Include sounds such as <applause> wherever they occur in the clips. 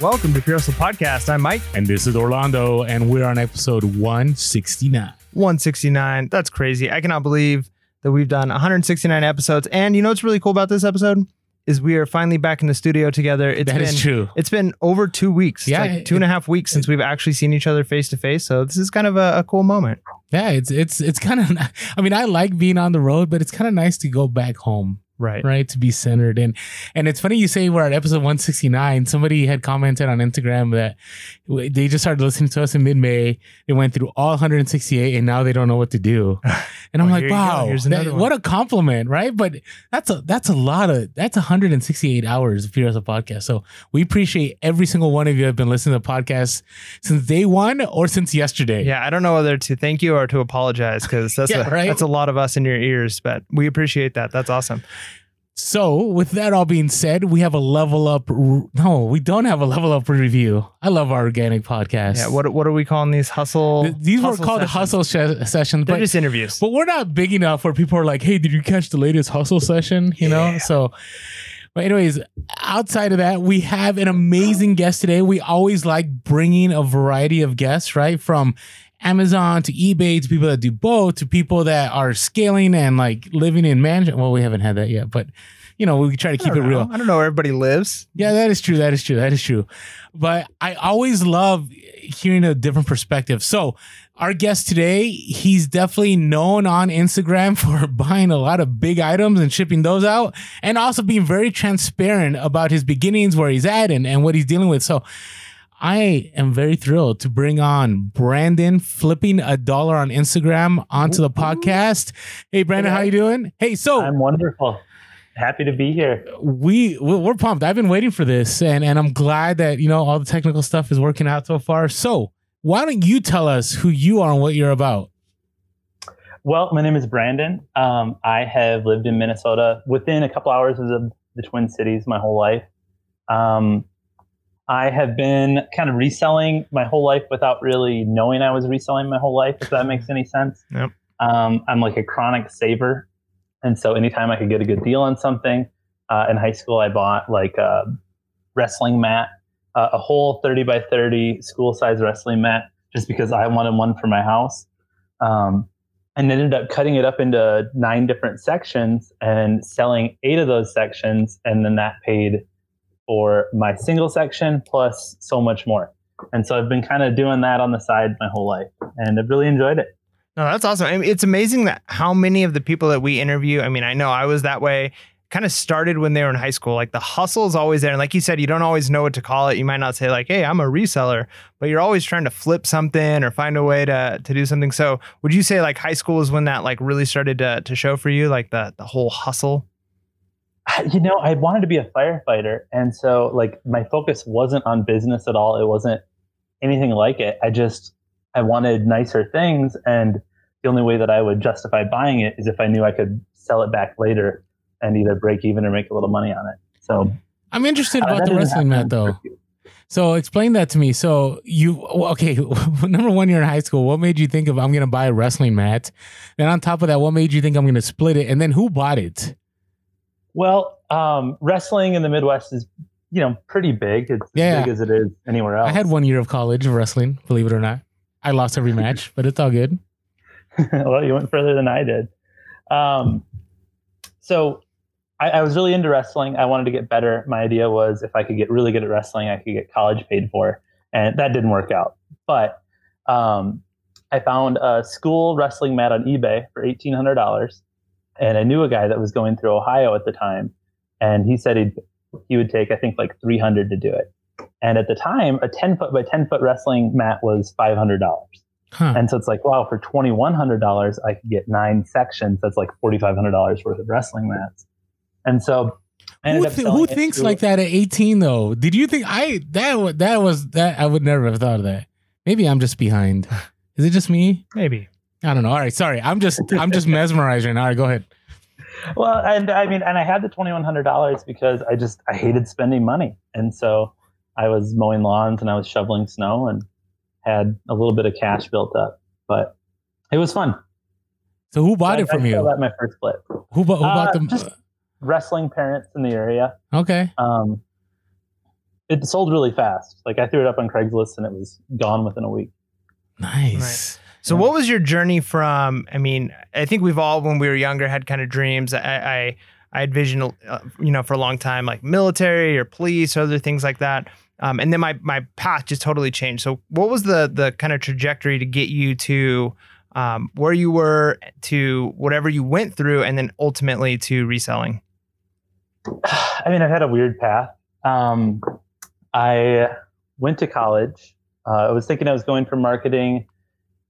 Welcome to Pure Hustle Podcast. I'm Mike. And this is Orlando, and we're on episode 169. 169. That's crazy. I cannot believe that we've done 169 episodes. And you know what's really cool about this episode? Is we are finally back in the studio together. It's That been, is true. It's been over two weeks. It's Yeah, like it- two and a half weeks since we've actually seen each other face to face. So this is kind of a, a cool moment. Yeah, it's it's it's kind of. <laughs> I mean, I like being on the road, but it's kind of nice to go back home, Right. right? To be centered and and it's funny you say we're at episode 169. Somebody had commented on Instagram that they just started listening to us in mid May. They went through all 168, and now they don't know what to do. <sighs> And I'm Oh, like, wow, that- what a compliment, right? But that's a that's a lot of that's 168 hours of as a podcast. So we appreciate every single one of you have been listening to the podcast since day one or since yesterday. Yeah, I don't know whether to thank you or to apologize because that's <laughs> Yeah, a, right? that's a lot of us in your ears, but we appreciate that. That's awesome. So, with that all being said, we have a level up. No, we don't have a level up review. I love our organic podcast. Yeah, what what are we calling these hustle? Th- These were called sessions? hustle sh- sessions, They're but just interviews. but we're not big enough where people are like, "Hey, did you catch the latest hustle session?" You know. Yeah. So, but anyways, outside of that, we have an amazing guest today. We always like bringing a variety of guests, right? From Amazon to eBay to people that do both to people that are scaling and like living in mansion. Well, we haven't had that yet, but you know, we try to keep it don't real. I don't know where everybody lives. Yeah, that is true. That is true. That is true. But I always love hearing a different perspective. So, our guest today, he's definitely known on Instagram <laughs> for buying a lot of big items and shipping those out, and also being very transparent about his beginnings, where he's at, and, and what he's dealing with. So, I am very thrilled to bring on Brandon flipping a dollar on Instagram onto the podcast. Hey, Brandon, how you doing? Hey, so I'm wonderful. Happy to be here. we we- we're pumped. I've been waiting for this, and and I'm glad that you know all the technical stuff is working out so far. So why don't you tell us who you are and what you're about? Well, my name is Brandon. Um, I have lived in Minnesota within a couple hours of the, the Twin Cities my whole life. Um, I have been kind of reselling my whole life without really knowing I was reselling my whole life, if that makes any sense. Yep. Um, I'm like a chronic saver. And so anytime I could get a good deal on something, uh, in high school, I bought like a wrestling mat, uh, a whole 30 by 30 school size wrestling mat, just because I wanted one for my house. Um, and ended up cutting it up into nine different sections and selling eight of those sections. And then that paid for my single section plus so much more. And so I've been kind of doing that on the side my whole life and I've really enjoyed it. No, that's awesome. I mean, it's amazing that how many of the people that we interview. I mean, I know I was that way. Kind of started when they were in high school. Like the hustle is always there, and like you said, you don't always know what to call it. You might not say like, "Hey, I'm a reseller," but you're always trying to flip something or find a way to to do something. So, would you say like high school is when that like really started to to show for you, like the the whole hustle? You know, I wanted to be a firefighter. And so, like, my focus wasn't on business at all. It wasn't anything like it. I just, I wanted nicer things. And the only way that I would justify buying it is if I knew I could sell it back later and either break even or make a little money on it. So, I'm interested uh, about that the wrestling mat though. So explain that to me. So you okay? <laughs> Number one, you're in high school. What made you think of I'm going to buy a wrestling mat? Then on top of that, what made you think I'm going to split it? And then who bought it? Well, um, wrestling in the Midwest is, you know, pretty big. It's Yeah. as big as it is anywhere else. I had one year of college of wrestling. Believe it or not, I lost every match, but it's all good. <laughs> well, you went further than I did. Um, so I, I was really into wrestling. I wanted to get better. My idea was if I could get really good at wrestling, I could get college paid for, and that didn't work out. But um, I found a school wrestling mat on eBay for eighteen hundred dollars, and I knew a guy that was going through Ohio at the time, and he said he'd he would take I think like three hundred to do it. And at the time, a ten foot by ten foot wrestling mat was five hundred dollars. Huh. And so it's like, wow, for twenty one hundred dollars, I could get nine sections. That's like forty five hundred dollars worth of wrestling mats. And so, I ended Who, up who thinks to- like that at 18 though? Did you think I that that was that I would never have thought of that. Maybe I'm just behind. <laughs> Is it just me? Maybe. I don't know. All right, sorry. I'm just I'm just <laughs> mesmerized right now. All right, go ahead. Well, and I mean, and I had the twenty one hundred dollars because I just I hated spending money, and so I was mowing lawns and I was shoveling snow and had a little bit of cash built up, but it was fun. So who bought I- it from I you? felt that my first split. Who bought who bought Uh, them? just- Wrestling parents in the area. okay. Um, it sold really fast. Like I threw it up on Craigslist and it was gone within a week. Nice. So, Yeah. what was your journey from? I mean, I think we've all, when we were younger, had kind of dreams. I, I, I had vision, uh, you know, for a long time, like military or police or other things like that. Um, and then my my path just totally changed. So, what was the the kind of trajectory to get you to um, where you were, to whatever you went through, and then ultimately to reselling? <sighs> I mean, I've had a weird path. Um, I went to college. Uh, I was thinking I was going for marketing.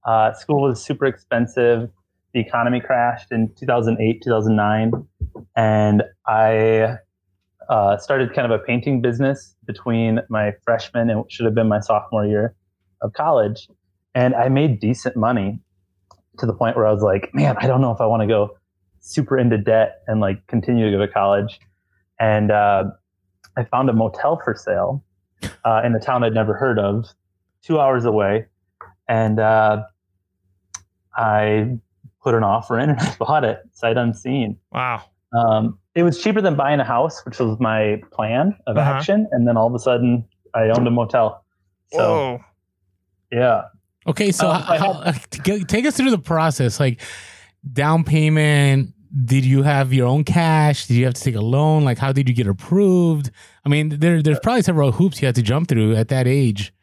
Uh, school was super expensive. The economy crashed in 2008, 2009. And I uh, started kind of a painting business between my freshman and should have been my sophomore year of college. And I made decent money to the point where I was like, man, I don't know if I want to go super into debt and like continue to go to college and uh, I found a motel for sale uh, in a town I'd never heard of, two hours away, and uh, I put an offer in and <laughs> I bought it sight unseen. Wow. Um, it was cheaper than buying a house, which was my plan of Uh-huh. action, and then all of a sudden I owned a motel. So Whoa. yeah, Okay, so Um, I how, how- take us through the process. Like down payment. Did you have your own cash? Did you have to take a loan? Like, how did you get approved? I mean, there, there's probably several hoops you had to jump through at that age.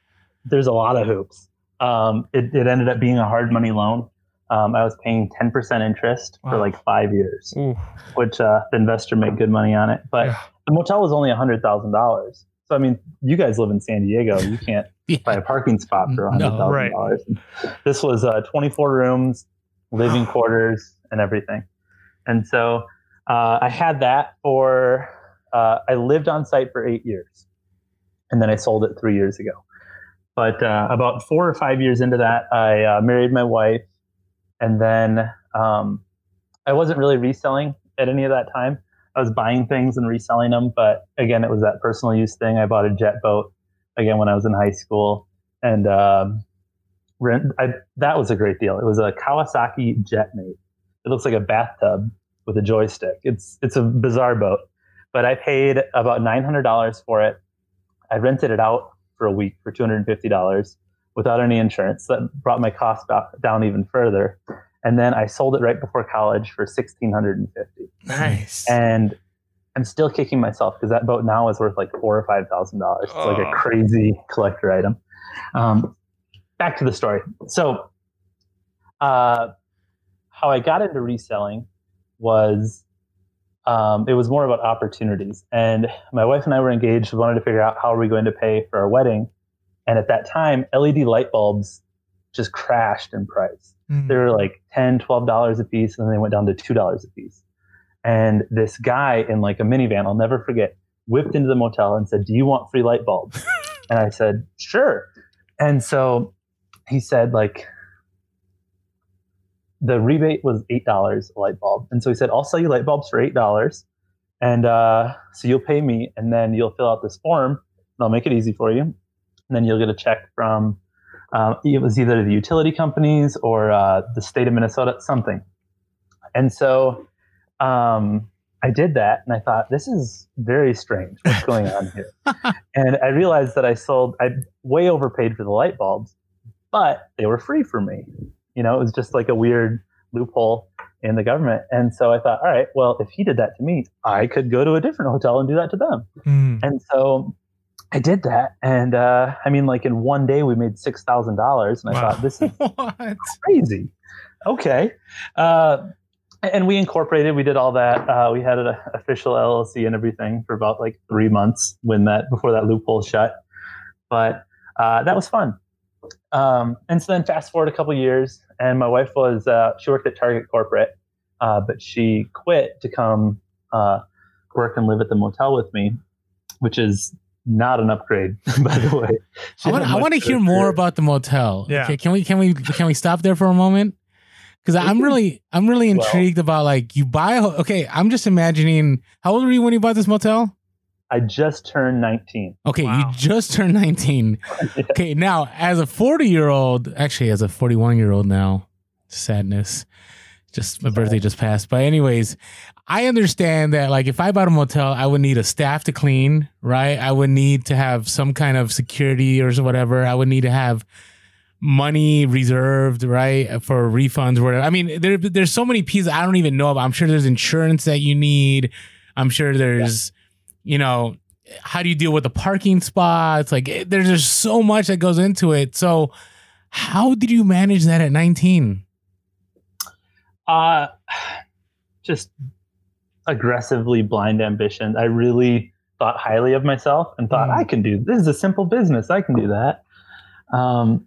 there's a lot of hoops. Um, it, it ended up being a hard money loan. Um, I was paying 10% interest for like five years. Ooh. which uh, the investor made good money on it. But Yeah. the motel was only hundred thousand dollars. So I mean, you guys live in San Diego. You can't <laughs> Yeah. buy a parking spot for No, hundred thousand right. dollars. This was uh, twenty four rooms, living quarters, and everything. And so uh, I had that for. Uh, I lived on site for eight years, and then I sold it three years ago. But uh, about four or five years into that, I uh, married my wife, and then um, I wasn't really reselling at any of that time. I was buying things and reselling them, but again, it was that personal use thing. I bought a jet boat again when I was in high school, and um, rent. I, that was a great deal. It was a Kawasaki Jetmate. It looks like a bathtub with a joystick. It's it's a bizarre boat, but I paid about nine hundred dollars for it. I rented it out for a week for two hundred and fifty dollars without any insurance. That brought my cost down even further. And then I sold it right before college for sixteen hundred and fifty. Nice. And I'm still kicking myself because that boat now is worth like four or five thousand dollars. It's like Oh. a crazy collector item. Um, back to the story. So, uh, how I got into reselling was um, it was more about opportunities. And my wife and I were engaged. We wanted to figure out how are we going to pay for our wedding. And at that time, LED light bulbs just crashed in price Mm. they were like 10 12 dollars a piece and then they went down to two dollars a piece and this guy in like a minivan i'll never forget whipped into the motel and said do you want free light bulbs <laughs> and i said sure and so he said like the rebate was eight dollars a light bulb and so he said i'll sell you light bulbs for eight dollars and uh, so you'll pay me and then you'll fill out this form and i'll make it easy for you and then you'll get a check from um, it was either the utility companies or uh, the state of Minnesota, something. And so um, I did that, and I thought this is very strange. What's going on here? <laughs> and I realized that I sold, I way overpaid for the light bulbs, but they were free for me. You know, it was just like a weird loophole in the government. And so I thought, all right, well, if he did that to me, I could go to a different hotel and do that to them. Mm. And so I did that. And uh, I mean, like in one day, we made $6,000. And I Wow. thought, this is <laughs> crazy. Okay. Uh, and we incorporated, we did all that. Uh, we had an official LLC and everything for about like three months when that, before that loophole shut. But uh, that was fun. Um, and so then fast forward a couple years, and my wife was, uh, she worked at Target Corporate, uh, but she quit to come uh, work and live at the motel with me, which is not an upgrade, <laughs> by the way. She I want, had a I much want to hear more career. about the motel. Yeah. Okay, can we can we can we stop there for a moment? Because I'm really I'm really Well- intrigued about like you buy. A, okay, I'm just imagining. How old were you when you bought this motel? I just turned 19. Okay, Wow. you just turned 19. <laughs> Okay, now as a 40 year old, actually as a 41 year old now, sadness. Just my birthday just passed. But anyways, I understand that like if I bought a motel, I would need a staff to clean, right? I would need to have some kind of security or whatever. I would need to have money reserved, right, for refunds or whatever. I mean, there there's so many pieces I don't even know about. I'm sure there's insurance that you need. I'm sure there's, yeah. You know, how do you deal with the parking spots? Like eh, there's just so much that goes into it. So how did you manage that at 19? Uh <sighs> just aggressively blind ambition. I really thought highly of myself and thought mm. I can do this is a simple business. I can do that. Um,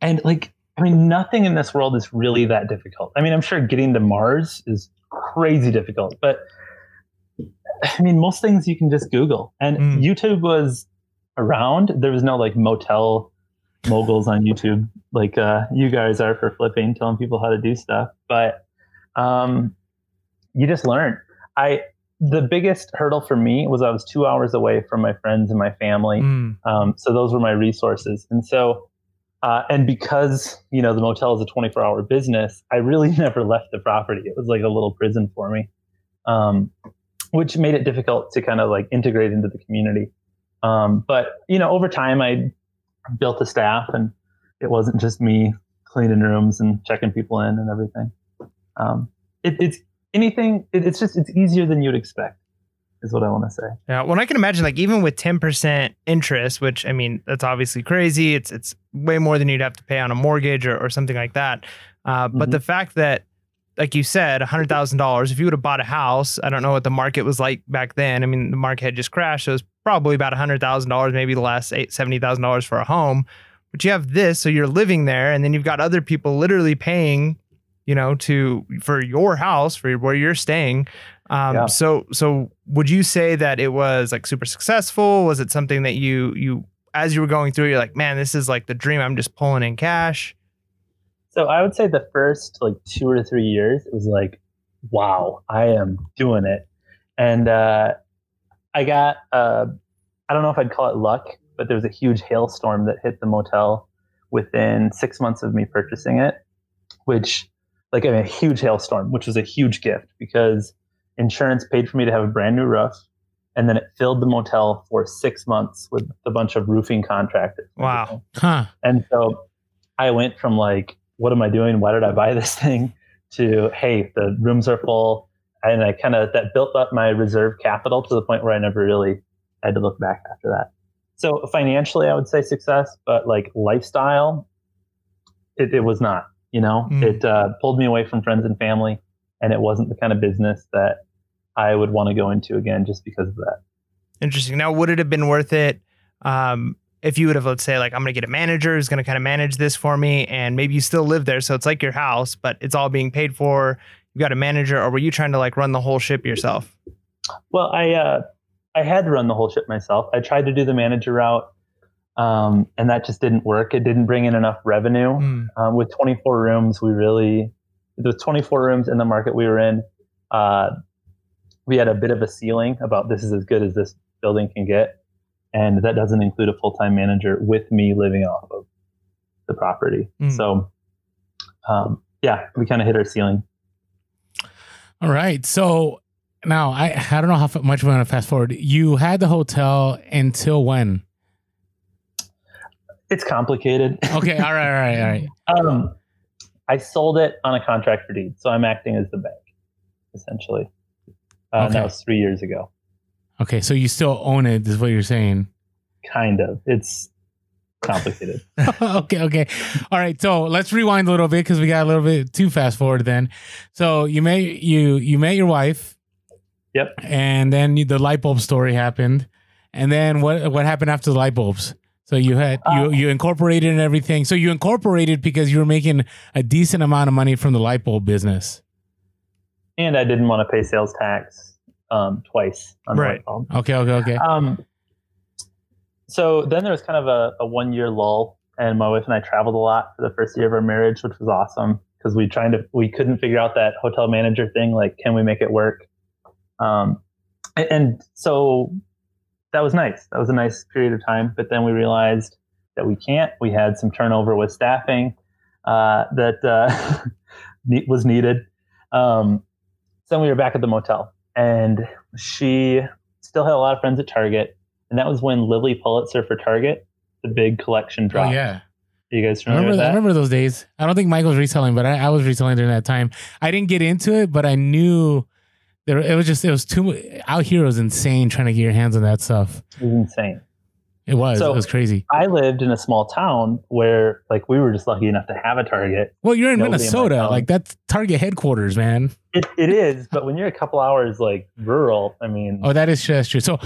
and like I mean, nothing in this world is really that difficult. I mean, I'm sure getting to Mars is crazy difficult, but I mean, most things you can just Google. And mm. YouTube was around. There was no like motel moguls on YouTube like uh, you guys are for flipping, telling people how to do stuff. But um, you just learn. I the biggest hurdle for me was I was two hours away from my friends and my family. Mm. Um, so those were my resources. And so uh, and because you know the motel is a 24 hour business, I really <laughs> never left the property. It was like a little prison for me, um, which made it difficult to kind of like integrate into the community. Um, but you know, over time, I built a staff, and it wasn't just me cleaning rooms and checking people in and everything. Um, it, it's anything. It, it's just it's easier than you'd expect is what I want to say. Yeah, well, I can imagine like even with ten percent interest, which I mean that's obviously crazy. It's it's way more than you'd have to pay on a mortgage or, or something like that. Uh, mm-hmm. But the fact that, like you said, hundred thousand dollars, if you would have bought a house, I don't know what the market was like back then. I mean, the market had just crashed, so it was probably about hundred thousand dollars, maybe less, eight seventy thousand dollars for a home. But you have this, so you're living there, and then you've got other people literally paying you know, to for your house for where you're staying. Um, yeah. So, so would you say that it was like super successful? Was it something that you you as you were going through, you're like, man, this is like the dream. I'm just pulling in cash. So I would say the first like two or three years, it was like, wow, I am doing it. And uh, I got, uh, I don't know if I'd call it luck, but there was a huge hailstorm that hit the motel within six months of me purchasing it, which, like, I mean, a huge hailstorm, which was a huge gift because insurance paid for me to have a brand new roof and then it filled the motel for six months with a bunch of roofing contractors. Wow. Huh. And so I went from like, what am I doing? Why did I buy this <laughs> thing? To hey, the rooms are full. And I kind of that built up my reserve capital to the point where I never really had to look back after that. So financially, I would say success, but like lifestyle, it, it was not. You know, mm. it uh, pulled me away from friends and family, and it wasn't the kind of business that I would want to go into again just because of that. Interesting. Now, would it have been worth it um, if you would have, let's say, like, I'm going to get a manager who's going to kind of manage this for me, and maybe you still live there, so it's like your house, but it's all being paid for. You got a manager, or were you trying to like run the whole ship yourself? Well, I uh, I had to run the whole ship myself. I tried to do the manager route, um, and that just didn't work. It didn't bring in enough revenue. Mm. Um, with 24 rooms, we really the 24 rooms in the market we were in. Uh, we had a bit of a ceiling about this is as good as this building can get. And that doesn't include a full time manager with me living off of the property. Mm. So, um, yeah, we kind of hit our ceiling. All right. So now I, I don't know how much we want to fast forward. You had the hotel until when? It's complicated. Okay. All right. All right. All right. <laughs> um, I sold it on a contract for deed. So I'm acting as the bank essentially. Uh, okay. That was three years ago. Okay, so you still own it, is what you're saying? Kind of. It's complicated. <laughs> okay, okay. All right, so let's rewind a little bit because we got a little bit too fast forward. Then, so you met you you met your wife. Yep. And then the light bulb story happened, and then what what happened after the light bulbs? So you had you uh, you incorporated and everything. So you incorporated because you were making a decent amount of money from the light bulb business and I didn't want to pay sales tax um, twice on right. Okay, okay, okay. Um, so then there was kind of a, a one year lull, and my wife and I traveled a lot for the first year of our marriage, which was awesome because we trying to we couldn't figure out that hotel manager thing. Like, can we make it work? Um, and, and so that was nice. That was a nice period of time. But then we realized that we can't. We had some turnover with staffing uh, that uh, <laughs> was needed. Um, so then we were back at the motel, and she still had a lot of friends at Target, and that was when Lilly Pulitzer for Target, the big collection Oh dropped. yeah. you guys I remember, remember, I remember those days. I don't think was reselling, but I, I was reselling during that time. I didn't get into it, but I knew there. It was just it was too out here. Was insane trying to get your hands on that stuff. It was insane. It was. So- it was crazy. I lived in a small town where, like, we were just lucky enough to have a Target. Well, you're in Nobody in Minnesota. town. Like that's Target headquarters, man. It, it is, but when you're a couple hours like rural, I mean, Oh, that is that's true. So,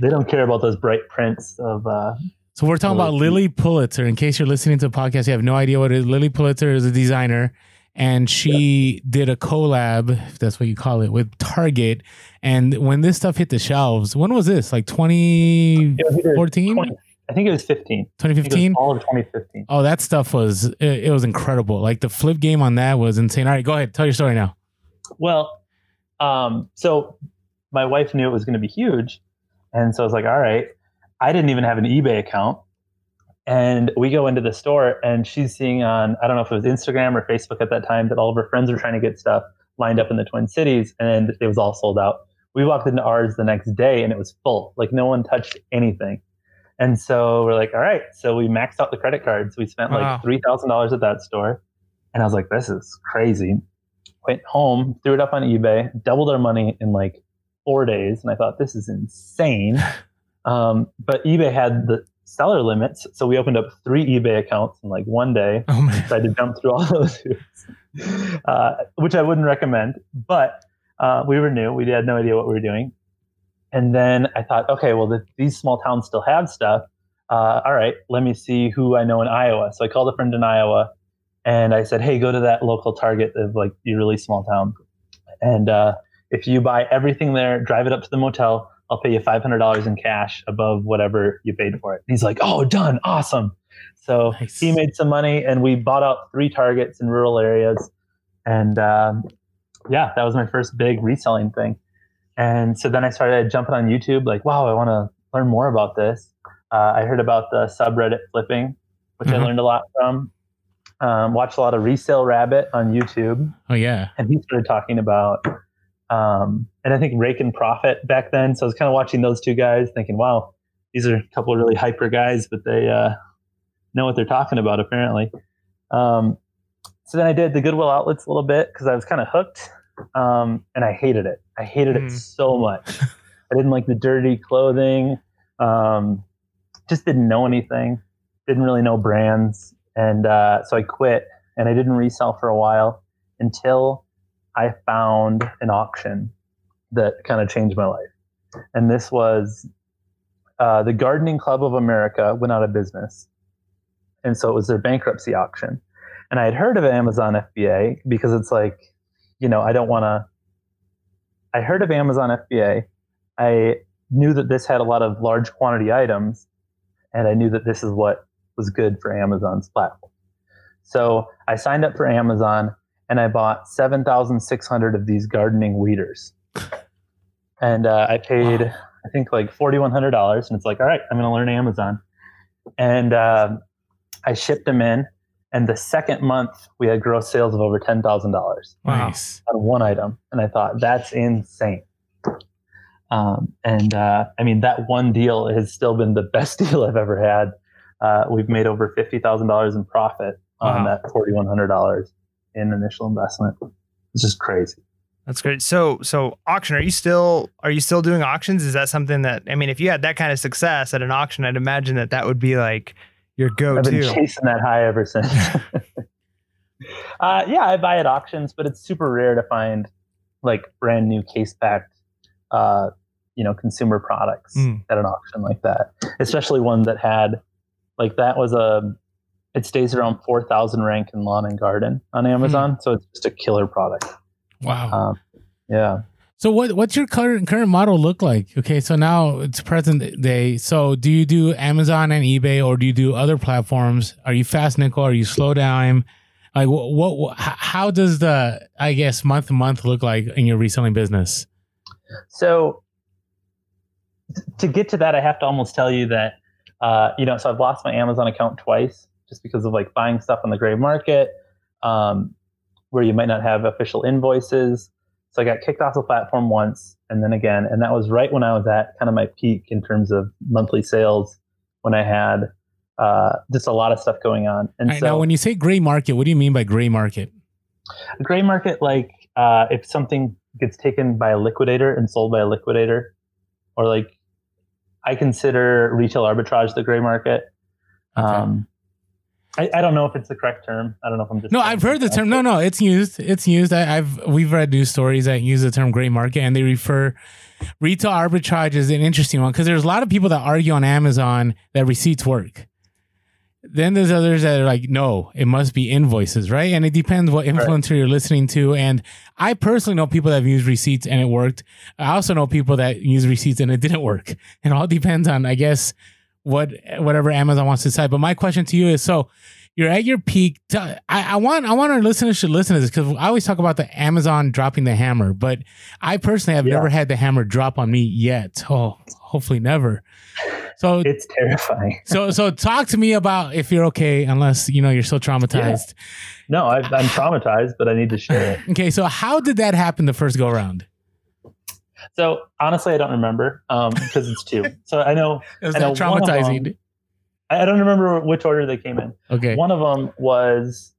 they don't care about those bright prints of. uh so we're talking about Lilly- Lilly Pulitzer. In case you're listening to the podcast, you have no idea what it is. Lilly Pulitzer is a designer, and she did a collab, if that's what you call it, with Target. And when this stuff hit the shelves, when was this? Like 2014, it was either 20 I think it was 15. I think it was 2015? all of 2015. Oh, that stuff was it, it was incredible. Like the flip game on that was insane. All right, go ahead, tell your story now. Well, um, so my wife knew it was going to be huge, and so I was like, "All right." I didn't even have an eBay account, and we go into the store, and she's seeing on I don't know if it was Instagram or Facebook at that time that all of her friends were trying to get stuff lined up in the Twin Cities, and it was all sold out. We walked into ours the next day, and it was full. Like no one touched anything. And so we're like, all right. So we maxed out the credit cards. We spent Wow. like three thousand dollars at that store, and I was like, this is crazy went home, threw it up on eBay, doubled our money in like four days, and I thought this is insane. <laughs> Um, but eBay had the seller limits, so we opened up three eBay accounts in like one day. Oh man. Tried to jump through all <laughs> those hoops, uh, which I wouldn't recommend. But uh, we were new; we had no idea what we were doing. And then I thought, okay, well, the, these small towns still have stuff. Uh, all right, let me see who I know in Iowa. So I called a friend in Iowa, and I said, hey, go to that local Target of like your really small town, and uh, if you buy everything there, drive it up to the motel. I'll pay you five hundred dollars in cash above whatever you paid for it. And he's like, oh, done, awesome. So Nice. he made some money, and we bought out three Targets in rural areas, and um, yeah, that was my first big reselling thing. And so then I started jumping on YouTube, like, wow, I want to learn more about this. Uh, I heard about the subreddit flipping, which Mhm. I learned a lot from. Um, watched a lot of Resale Rabbit on YouTube, Oh yeah. and he started talking about, um, and I think Rake and Profit back then. So I was kind of watching those two guys, thinking, wow, these are a couple of really hyper guys, but they uh, know what they're talking about apparently. Um, so then I did the Goodwill outlets a little bit because I was kind of hooked, um, and I hated it. I hated Mm. it so much. I didn't like the dirty clothing. Um, just didn't know anything. Didn't really know brands, and uh, so I quit. And I didn't resell for a while until I found an auction that kind of changed my life. And this was uh, the Gardening Club of America went out of business, and so it was their bankruptcy auction. And I had heard of Amazon FBA because it's like, you know, I don't want to. I heard of Amazon FBA. I knew that this had a lot of large quantity items, and I knew that this is what was good for Amazon's platform. So I signed up for Amazon and I bought 7,600 of these gardening weeders. And uh, I paid, Wow. I think, like $4,100. And it's like, all right, I'm going to learn Amazon. And um I shipped them in. And the second month, we had gross sales of over $10,000 Nice. on one item. And I thought, that's insane. Um, and uh, I mean, that one deal has still been the <laughs> best deal I've ever had. Uh, we've made over $50,000 in profit on Wow. that $4,100 in initial investment. It's just crazy. That's great. So, so auction. Are you still are you still doing auctions? Is that something that I mean, if you had that kind of success at an auction, I'd imagine that that would be like your I've been go-to. chasing that high ever since. <laughs> uh, yeah, I buy at auctions, but it's super rare to find like brand new case packed, uh, you know, consumer products Mm. at an auction like that, especially one that had like that was a. It stays around four thousand rank in lawn and garden on Amazon, so it's just a killer product. Wow. Um, yeah. So what what's your current current model look like? Okay, so now it's present day. So do you do Amazon and eBay, or do you do other platforms? Are you fast nickel? Are you slow dime? Like what, what, what how does the I guess month to month look like in your reselling business? So to get to that, I have to almost tell you that, uh, you know, so I've lost my Amazon account twice just because of like buying stuff on the gray market. Um, where you might not have official invoices. So I got kicked off the platform once and then again. And that was right when I was at kind of my peak in terms of monthly sales when I had uh, just a lot of stuff going on. And right, so now, when you say gray market, what do you mean by gray market? a gray market, like uh, if something gets taken by a liquidator and sold by a liquidator, or like I consider retail arbitrage the gray market. Okay. Um, I, I don't know if it's the correct term. I don't know if I'm just. No, I've heard the term. No, no, it's used. It's used. I, I've we've read news stories that use the term gray market, and they refer retail arbitrage is an interesting one because there's a lot of people that argue on Amazon that receipts work. Then there's others that are like, no, it must be invoices, right? And it depends what influencer you're listening to. And I personally know people that have used receipts and it worked. I also know people that use receipts and it didn't work. It all depends on, I guess, what whatever Amazon wants to decide. But my question to you is: so you're at your peak. I, I want I want our listeners should listen to this because I always talk about the Amazon dropping the hammer, but I personally have Yeah. never had the hammer drop on me yet. Oh, hopefully never. So It's terrifying. <laughs> so so talk to me about if you're okay, unless you know you're still traumatized. No, I, I'm traumatized, but I need to share it. <laughs> Okay, so how did that happen the first go around? So honestly, I don't remember um, because it's two. <laughs> So I know Was I know traumatizing? them- I I don't remember which order they came in. Okay. One of them was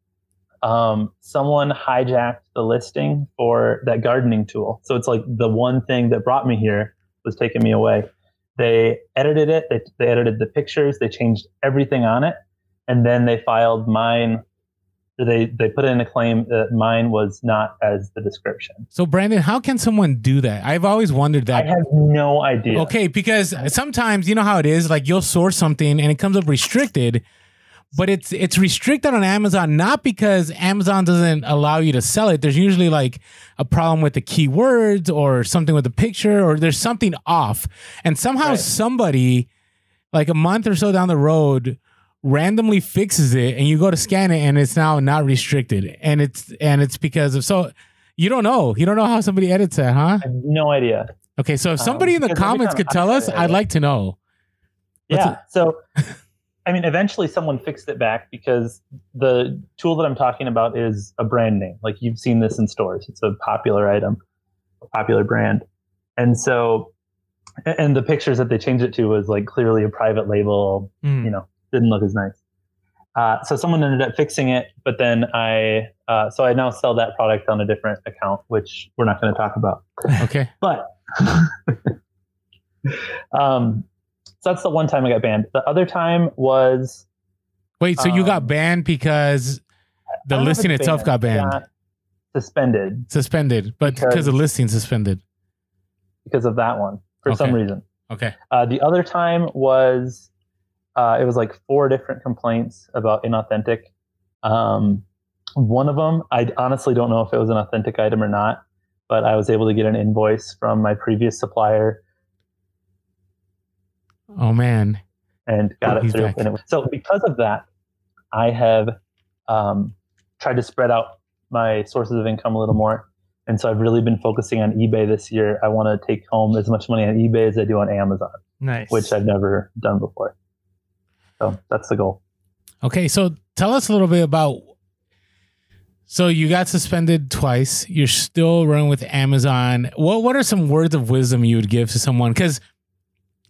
um, someone hijacked the listing for that gardening tool. So it's like the one thing that brought me here was taking me away. They edited it. They, they edited the pictures. They changed everything on it, and then they filed mine. They they put in a claim that mine was not as the description. So Brandon, how can someone do that? I've always wondered that. I have no idea. Okay, because sometimes you know how it is. Like you'll source something and it comes up restricted, but it's it's restricted on Amazon not because Amazon doesn't allow you to sell it. There's usually like a problem with the keywords or something with the picture or there's something off, and somehow Right. somebody like a month or so down the road randomly fixes it and you go to scan it and it's now not restricted and it's and it's because of so you don't know you don't know how somebody edits that huh I have no idea. Okay, so if Um, somebody in the comments could tell us, I'd like to know. What's yeah. So, <laughs> I mean, eventually someone fixed it back because the tool that I'm talking about is a brand name. Like you've seen this in stores. It's a popular item, a popular brand. And so, and the pictures that they changed it to was like clearly a private label, Hmm. you know, didn't look as nice. Uh, so someone ended up fixing it, but then I, uh, so I now sell that product on a different account, which we're not going to talk about. Okay. <laughs> But <laughs> um, so that's the one time I got banned. The other time was Wait, so you got Um, banned because the don't know if listing it's itself got banned, got suspended suspended, but because, Because- the listing suspended. because of that one for some reason. Okay. Uh, the other time was uh, it was like four different complaints about inauthentic. Um, one of them, I honestly don't know if it was an authentic item or not, but I was able to get an invoice from my previous supplier Oh man. and got it through. And it was, so because of that, I have um, tried to spread out my sources of income a little more. And so I've really been focusing on eBay this year. I want to take home as much money on eBay as I do on Amazon, Nice. which I've never done before. So that's the goal. Okay, so tell us a little bit about. So you got suspended twice. You're still running with Amazon. What What are some words of wisdom you would give to someone? Because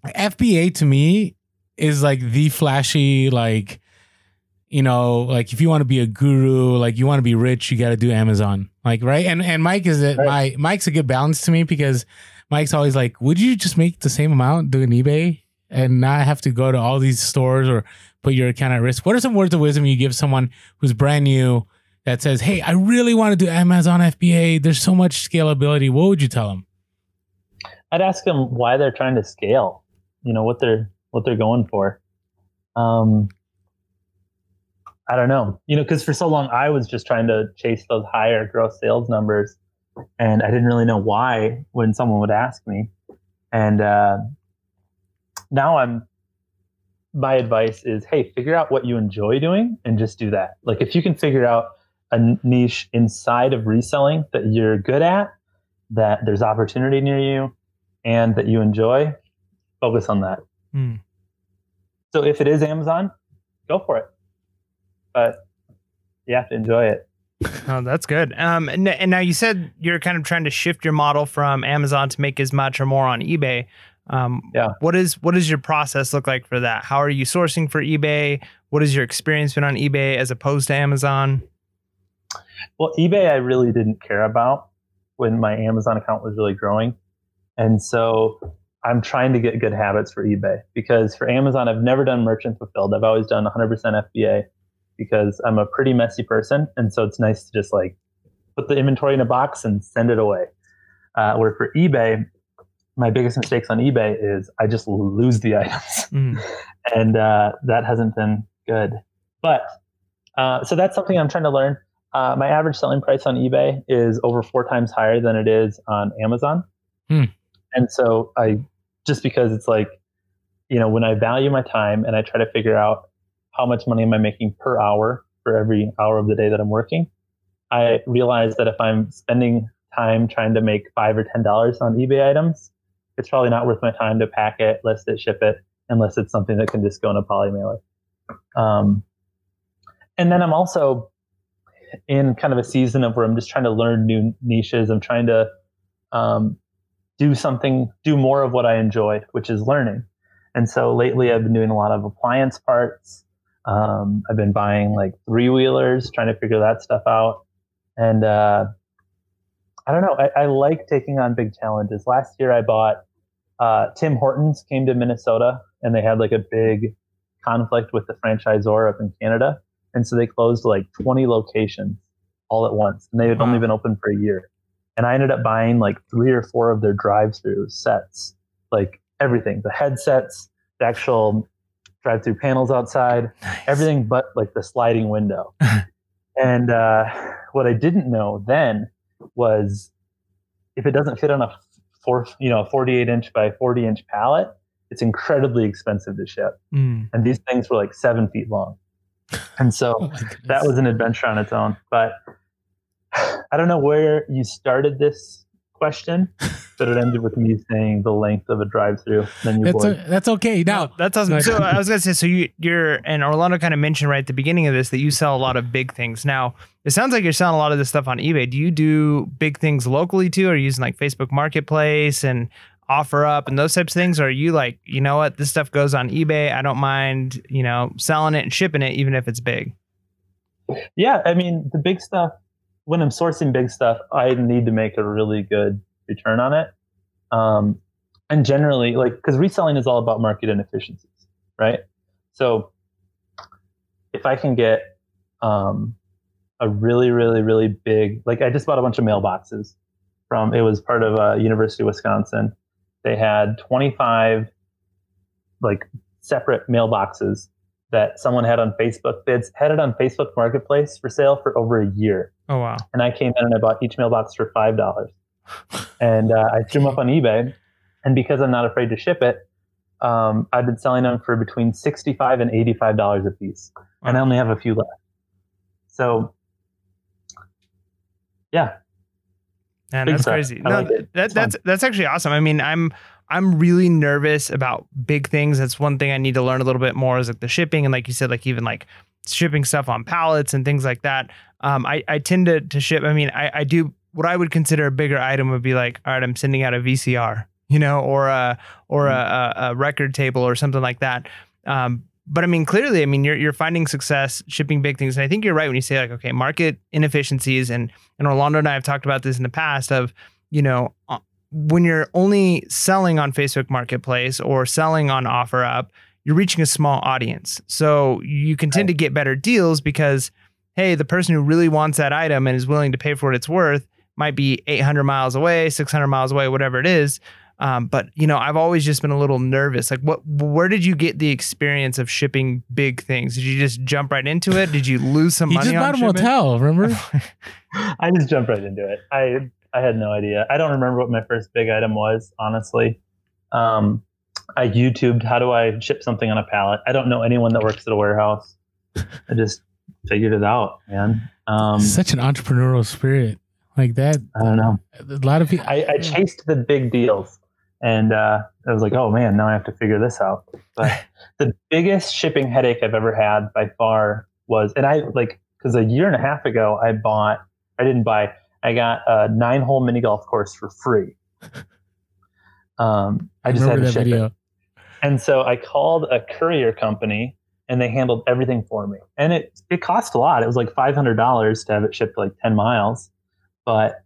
FBA to me is like the flashy, like you know, like if you want to be a guru, like you want to be rich, you got to do Amazon, like right. And and Mike is it. My Mike's a good balance to me because Mike's always like, would you just make the same amount doing eBay and not have to go to all these stores or put your account at risk. What are some words of wisdom you give someone who's brand new that says, "Hey, I really want to do Amazon FBA. There's so much scalability." What would you tell them? I'd ask them why they're trying to scale. You know what they're what they're going for. Um, I don't know. You know, because for so long I was just trying to chase those higher gross sales numbers, and I didn't really know why when someone would ask me. And uh, now I'm. My advice is, hey, figure out what you enjoy doing and just do that. Like if you can figure out a niche inside of reselling that you're good at, that there's opportunity near you, and that you enjoy, focus on that. Hmm. So if it is Amazon, go for it. But you have to enjoy it. Oh, that's good. Um, and, and now you said you're kind of trying to shift your model from Amazon to make as much or more on eBay. Um, Yeah. What is what does your process look like for that? How are you sourcing for eBay? What has your experience been on eBay as opposed to Amazon? Well, eBay, I really didn't care about when my Amazon account was really growing. And so I'm trying to get good habits for eBay because for Amazon, I've never done merchant fulfilled. I've always done 100% FBA because I'm a pretty messy person. And so it's nice to just like put the inventory in a box and send it away. Uh, where for eBay, my biggest mistakes on eBay is I just lose the <laughs> items Mm. and uh, that hasn't been good. But uh, so that's something I'm trying to learn. Uh, my average selling price on eBay is over four times higher than it is on Amazon, Hmm. and so I just because it's like, you know, when I value my time and I try to figure out how much money am I making per hour for every hour of the day that I'm working, I realize that if I'm spending time trying to make five or ten dollars on eBay items, it's probably not worth my time to pack it, list it, ship it, unless it's something that can just go in a poly mailer. Um, and then I'm also in kind of a season of where I'm just trying to learn new niches. I'm trying to um, do something, do more of what I enjoy, which is learning. And so lately, I've been doing a lot of appliance parts. Um, I've been buying like three wheelers, trying to figure that stuff out. And uh, I don't know. I, I like taking on big challenges. Last year, I bought uh, Tim Hortons came to Minnesota, and they had like a big conflict with the franchisor up in Canada, and so they closed like 20 locations all at once, and they had only been open for a year. And I ended up buying like three or four of their drive-through sets, like everything, the headsets, the actual drive-through panels outside, everything but like the sliding window. <laughs> and uh, what I didn't know then was if it doesn't fit on a four, you know, a 48 inch by 40 inch pallet, it's incredibly expensive to ship. Mm. And these things were like seven feet long. And so <laughs> Oh that was an adventure on its own. But <sighs> I don't know where you started this question, but it ended with me saying the length of a drive-through. Then you that's, bored. o- that's okay. Now, that's awesome. Like- So I was gonna say, so you, you're and Orlando kind of mentioned right at the beginning of this that you sell a lot of big things. Now it sounds like you're selling a lot of this stuff on eBay. Do you do big things locally too? Or are you using like Facebook Marketplace and OfferUp and those types of things? Or are you like, you know what, this stuff goes on eBay. I don't mind, you know, selling it and shipping it, even if it's big. Yeah, I mean the big stuff. When I'm sourcing big stuff, I need to make a really good return on it. Um, and generally, like because reselling is all about market inefficiencies, right? So if I can get um, a really, really, really big, like I just bought a bunch of mailboxes from. It was part of uh, University of Wisconsin. They had 25 like separate mailboxes that someone had on Facebook bids, had it on Facebook Marketplace for sale for over a year. Oh wow. And I came in and I bought each mailbox for five dollars, and uh, I threw them up on eBay. And because I'm not afraid to ship it, um, I've been selling them for between sixty-five and eighty-five dollars a piece, and I only have a few left. So, yeah, Man, Big that's stuff. crazy. I No, like that, It's fun. that's that's actually awesome. I mean, I'm I'm really nervous about big things. That's one thing I need to learn a little bit more is like the shipping and like you said, like even like shipping stuff on pallets and things like that. Um, I I tend to to ship. I mean, I I do what I would consider a bigger item would be like, all right, I'm sending out a VCR, you know, or a or a, a, a record table or something like that. Um, but I mean, clearly, I mean, you're you're finding success shipping big things, and I think you're right when you say like, okay, market inefficiencies, and and Orlando and I have talked about this in the past of, you know, uh, when you're only selling on Facebook Marketplace or selling on OfferUp, you're reaching a small audience, so you can tend to get better deals because, hey, the person who really wants that item and is willing to pay for what it's worth might be 800 miles away, 600 miles away, whatever it is. Um, but you know, I've always just been a little nervous. Like, what? Where did you get the experience of shipping big things? Did you just jump right into it? Did you lose some he money just on bought a motel, remember? <laughs> I just jumped right into it. I I had no idea. I don't remember what my first big item was, honestly. Um, I YouTubed how do I ship something on a pallet. I don't know anyone that works at a warehouse. I just figured it out, man. Um, Such an entrepreneurial spirit. Like that. I don't know. A lot of people. I, I chased the big deals, and uh, I was like, oh man, now I have to figure this out. But <laughs> the biggest shipping headache I've ever had by far was, and I like because a year and a half ago I bought, I didn't buy, I got a nine hole mini golf course for free. <laughs> Um, I just had to ship video. it. And so I called a courier company and they handled everything for me. And it, it cost a lot. It was like $500 to have it shipped like 10 miles. But,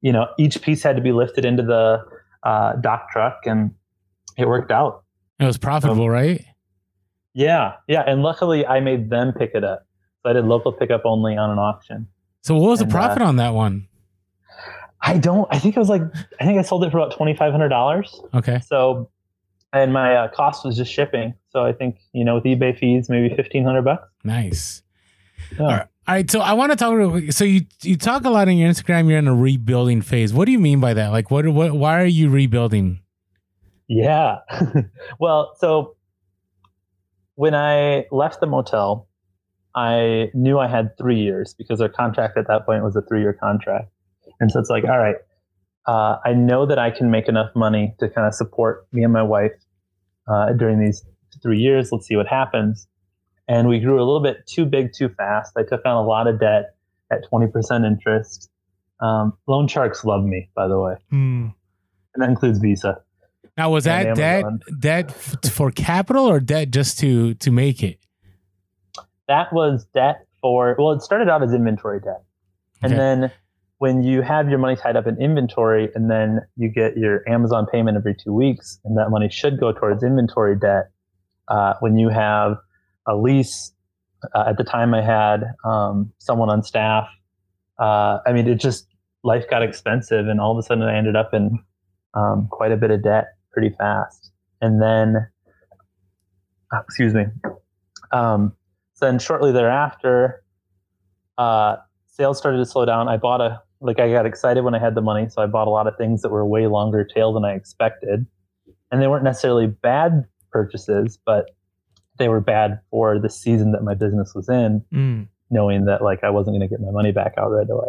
you know, each piece had to be lifted into the uh, dock truck and it worked out. It was profitable, right? Yeah. Yeah. And luckily I made them pick it up. So I did local pickup only on an auction. So what was the And, uh, profit on that one? I don't, I think it was like, I think I sold it for about $2,500. Okay. So, and my uh, cost was just shipping. So I think, you know, with eBay fees, maybe 1500 bucks. Nice. Yeah. All right. All right, so I want to talk real quick. So you you talk a lot on your Instagram. You're in a rebuilding phase. What do you mean by that? Like, what what? Why are you rebuilding? Yeah. <laughs> well, so when I left the motel, I knew I had three years because our contract at that point was a three year contract. And so it's like, all right, uh, I know that I can make enough money to kind of support me and my wife uh, during these three years. Let's see what happens. And we grew a little bit too big too fast. I took on a lot of debt at 20% interest. Um, loan sharks love me, by the way. Hmm. And that includes Visa. Now, was that debt debt for capital or debt just to to make it? that was debt for well it started out as inventory debt and Okay. then when you have your money tied up in inventory and then you get your amazon payment every two weeks and that money should go towards inventory debt uh, when you have a lease uh, at the time i had um, someone on staff uh, i mean it just life got expensive and all of a sudden i ended up in um, quite a bit of debt pretty fast and then uh, excuse me um, then shortly thereafter, uh, sales started to slow down. I bought a like I got excited when I had the money, so I bought a lot of things that were way longer tail than I expected, and they weren't necessarily bad purchases, but they were bad for the season that my business was in, Mm. knowing that like I wasn't going to get my money back out right away,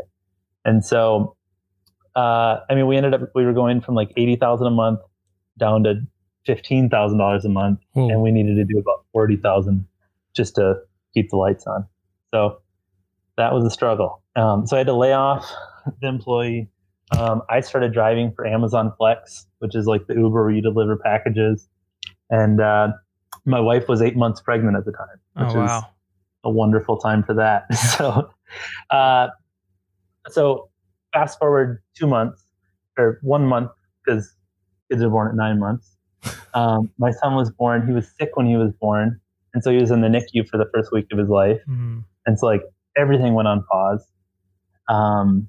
and so. Uh, I mean, we ended up we were going from like eighty thousand a month down to fifteen thousand dollars a month, Whoa. and we needed to do about forty thousand just to keep the lights on. So that was a struggle. Um, so I had to lay off the employee. Um, I started driving for Amazon Flex, which is like the Uber where you deliver packages. And uh, my wife was eight months pregnant at the time, Oh which is a wonderful time for that. <laughs> so, uh, so fast forward two months or one month because kids are born at nine months. <laughs> Um, my son was born. He was sick when he was born, and so he was in the NICU for the first week of his life. Mhm. And so like everything went on pause. Um,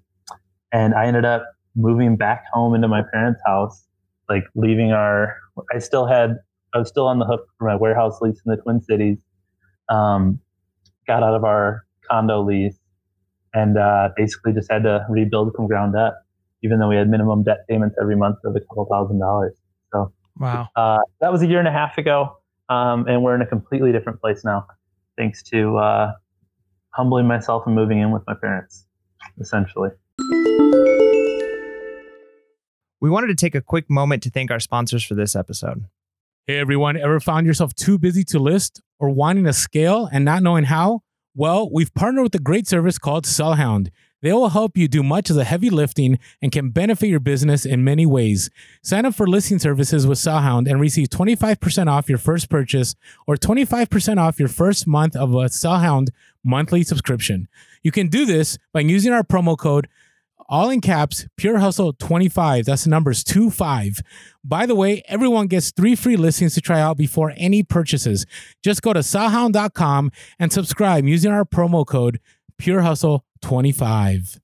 and I ended up moving back home into my parents' house, like leaving our. I still had. I was still on the hook for my warehouse lease in the Twin Cities. Um, got out of our condo lease, and uh, basically just had to rebuild from ground up, even though we had minimum debt payments every month of a couple thousand dollars. So Wow. uh, that was a year and a half ago, um, and we're in a completely different place now, thanks to uh, humbling myself and moving in with my parents, essentially. We wanted to take a quick moment to thank our sponsors for this episode. Hey everyone, ever found yourself too busy to list or wanting to scale and not knowing how? Well, we've partnered with a great service called Sellhound. They will help you do much of the heavy lifting and can benefit your business in many ways. Sign up for listing services with Sellhound and receive 25% off your first purchase or 25% off your first month of a Sellhound monthly subscription. You can do this by using our promo code all in caps, Pure Hustle 25. That's the numbers 25. By the way, everyone gets three free listings to try out before any purchases. Just go to sellhound.com and subscribe using our promo code Pure Hustle 25.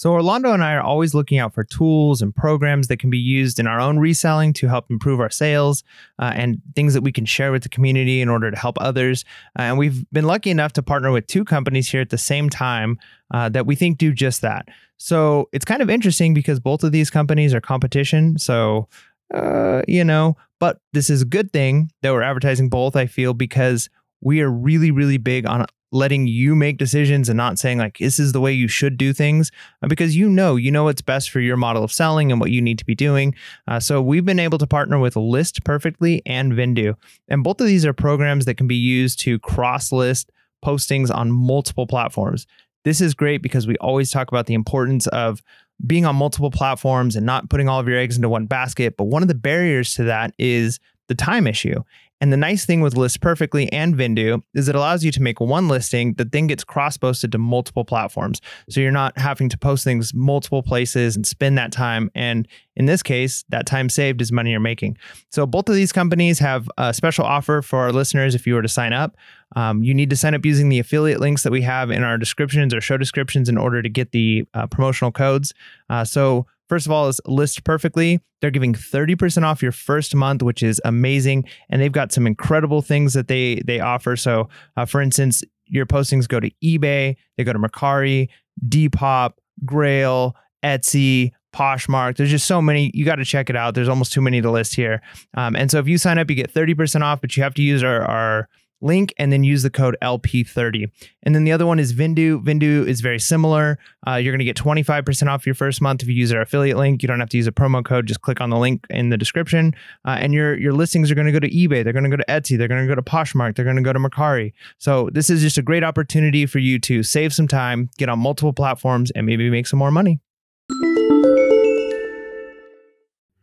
So, Orlando and I are always looking out for tools and programs that can be used in our own reselling to help improve our sales uh, and things that we can share with the community in order to help others. Uh, and we've been lucky enough to partner with two companies here at the same time uh, that we think do just that. So, it's kind of interesting because both of these companies are competition. So, uh, you know, but this is a good thing that we're advertising both, I feel, because we are really, really big on letting you make decisions and not saying like this is the way you should do things uh, because you know you know what's best for your model of selling and what you need to be doing uh, so we've been able to partner with list perfectly and Vendoo and both of these are programs that can be used to cross list postings on multiple platforms. This is great because we always talk about the importance of being on multiple platforms and not putting all of your eggs into one basket. But one of the barriers to that is the time issue. And the nice thing with List Perfectly and Vendoo is it allows you to make one listing that then gets cross posted to multiple platforms. So you're not having to post things multiple places and spend that time. And in this case, that time saved is money you're making. So both of these companies have a special offer for our listeners if you were to sign up. Um, you need to sign up using the affiliate links that we have in our descriptions or show descriptions in order to get the uh, promotional codes. Uh, so First of all, is list perfectly. They're giving 30% off your first month, which is amazing. And they've got some incredible things that they they offer. So, uh, for instance, your postings go to eBay, they go to Mercari, Depop, Grail, Etsy, Poshmark. There's just so many. You got to check it out. There's almost too many to list here. Um, and so if you sign up, you get 30% off, but you have to use our, our link and then use the code LP30. And then the other one is Vendoo. Vendoo is very similar. Uh, you're going to get 25% off your first month if you use our affiliate link. You don't have to use a promo code. Just click on the link in the description. Uh, and your, your listings are going to go to eBay. They're going to go to Etsy. They're going to go to Poshmark. They're going to go to Mercari. So this is just a great opportunity for you to save some time, get on multiple platforms, and maybe make some more money.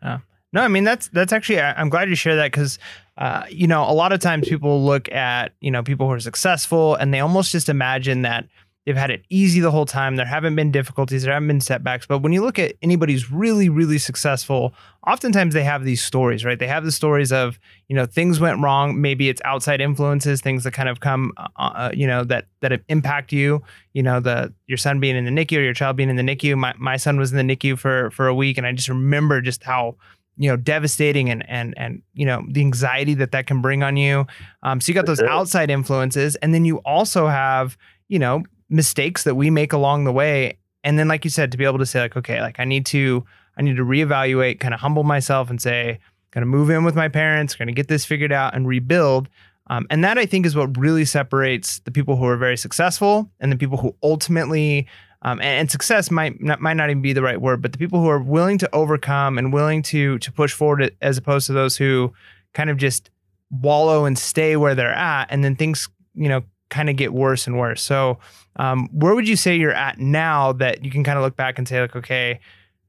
Uh, no, I mean that's that's actually I'm glad you share that because uh, you know a lot of times people look at you know people who are successful and they almost just imagine that they've had it easy the whole time. There haven't been difficulties, there haven't been setbacks. But when you look at anybody who's really really successful, oftentimes they have these stories, right? They have the stories of you know things went wrong. Maybe it's outside influences, things that kind of come uh, uh you know that that impact you. You know the your son being in the NICU or your child being in the NICU. My my son was in the NICU for for a week, and I just remember just how you know devastating and and and you know the anxiety that that can bring on you. Um, so you got those outside influences and then you also have you know mistakes that we make along the way. And then like you said to be able to say like okay like i need to i need to reevaluate kind of humble myself and say going to move in with my parents going to get this figured out and rebuild. Um, and that i think is what really separates the people who are very successful and the people who ultimately um, and, and, success might not, might not even be the right word, but the people who are willing to overcome and willing to to push forward, as opposed to those who kind of just wallow and stay where they're at, and then things you know kind of get worse and worse. So, um, where would you say you're at now that you can kind of look back and say like, okay,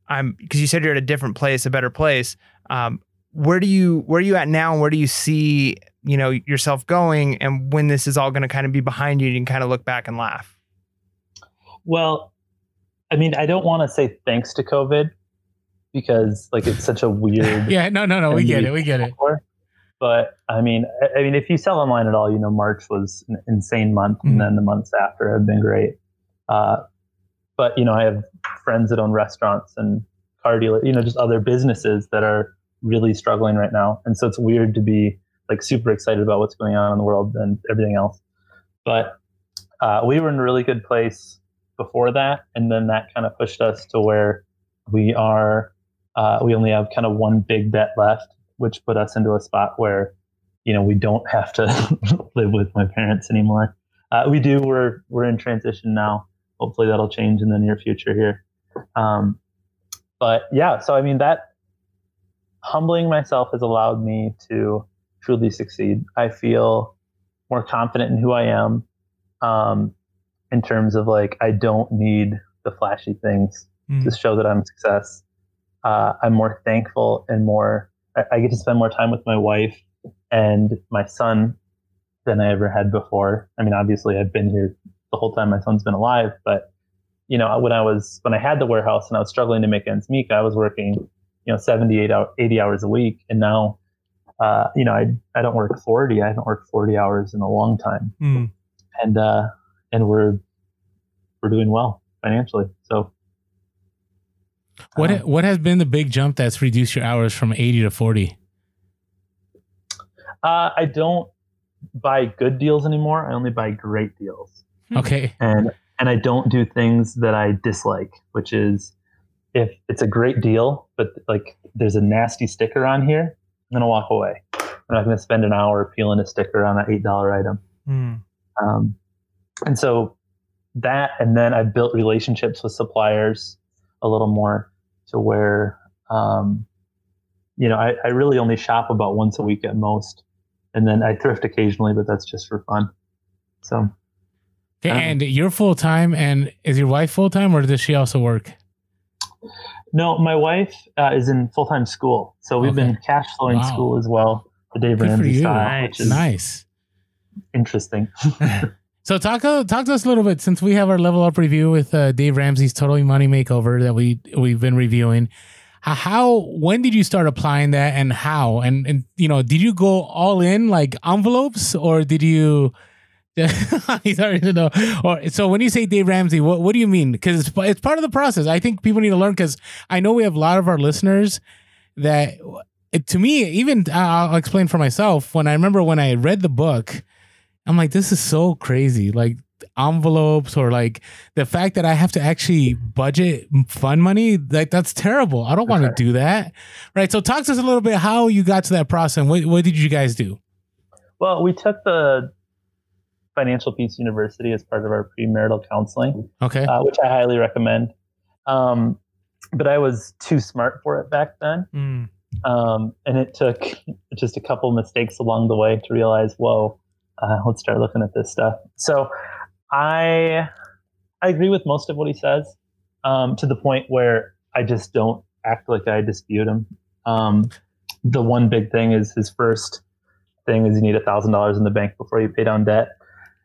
I'm because you said you're at a different place, a better place. Um, where do you where are you at now, and where do you see you know yourself going, and when this is all going to kind of be behind you, you can kind of look back and laugh. Well, I mean, I don't want to say thanks to COVID because like it's such a weird. <laughs> yeah, no, no, no. We get it. We get it. But I mean, I, I, mean, if you sell online at all, you know, March was an insane month, mm-hmm. and then the months after have been great. Uh, but you know, I have friends that own restaurants and car dealers, you know, just other businesses that are really struggling right now, and so it's weird to be like super excited about what's going on in the world and everything else. But uh, we were in a really good place before that, and then that kind of pushed us to where we are. Uh, we only have kind of one big debt left, which put us into a spot where, you know, we don't have to <laughs> live with my parents anymore. Uh, we do. We're we're in transition now. Hopefully, that'll change in the near future here. Um, but yeah, so I mean that humbling myself has allowed me to truly succeed. I feel more confident in who I am. Um, in terms of like I don't need the flashy things mm. to show that I'm a success. Uh, I'm more thankful and more. I, I, get to spend more time with my wife and my son than I ever had before. I mean, obviously, I've been here the whole time my son's been alive, but you know, when I was when I had the warehouse and I was struggling to make ends meet, I was working, you know, 78 out 80 hours a week, and now, uh, you know, I I don't work 40. I haven't worked 40 hours in a long time, mm. and uh, and we're we're doing well financially. So, what um, what has been the big jump that's reduced your hours from eighty to forty? Uh, I don't buy good deals anymore. I only buy great deals. Hmm. Okay, and and I don't do things that I dislike, which is if it's a great deal, but like there's a nasty sticker on here, I'm gonna walk away. I'm not gonna spend an hour peeling a sticker on an eight dollar item. Mm. Um, and so that, and then I've built relationships with suppliers a little more to where, um, you know, I, I really only shop about once a week at most. And then I thrift occasionally, but that's just for fun. So Okay, Um, and you're full time, and is your wife full time, or does she also work? No, my wife uh, is in full time school, so we've been Okay. cash flowing Wow. school as well. The Dave Good for Ramsey you. style, which is Nice. interesting. <laughs> <laughs> So talk uh, talk to us a little bit since we have our level up review with uh, Dave Ramsey's Totally Money Makeover that we we've been reviewing. How, when did you start applying that and how and and you know did you go all in like envelopes or did you? <laughs> Already to know. Or so when you say Dave Ramsey, what what do you mean? Because it's it's part of the process. I think people need to learn because I know we have a lot of our listeners that to me even I'll explain for myself when I remember when I read the book. I'm like, this is so crazy. Like envelopes or like the fact that I have to actually budget fund money, like that's terrible. I don't want to do that. Right. So talk to us a little bit how you got to that process. What, what did you guys do? Well, we took the Financial Peace University as part of our premarital counseling, Okay. uh, which I highly recommend. Um, but I was too smart for it back then. Mm. Um, and it took just a couple mistakes along the way to realize, whoa, uh, let's start looking at this stuff. So I I agree with most of what he says um, to the point where I just don't act like I dispute him. Um, the one big thing is his first thing is you need a thousand dollars in the bank before you pay down debt,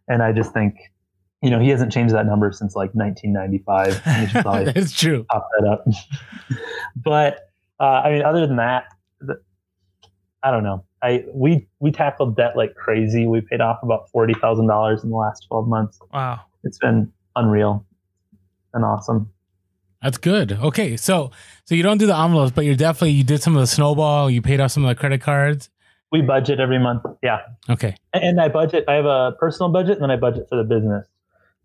and I just think, you know, he hasn't changed that number since like 1995. and you should probably That's true. pop that up. <laughs> but uh, I mean, other than that, the, I don't know. I we we tackled debt like crazy. We paid off about forty thousand dollars in the last twelve months. Wow. It's been unreal and awesome. That's good. Okay. So, so you don't do the envelopes, but you're definitely, you did some of the snowball, you paid off some of the credit cards. We budget every month. Yeah, Okay. and, and I budget. I have a personal budget, and then I budget for the business.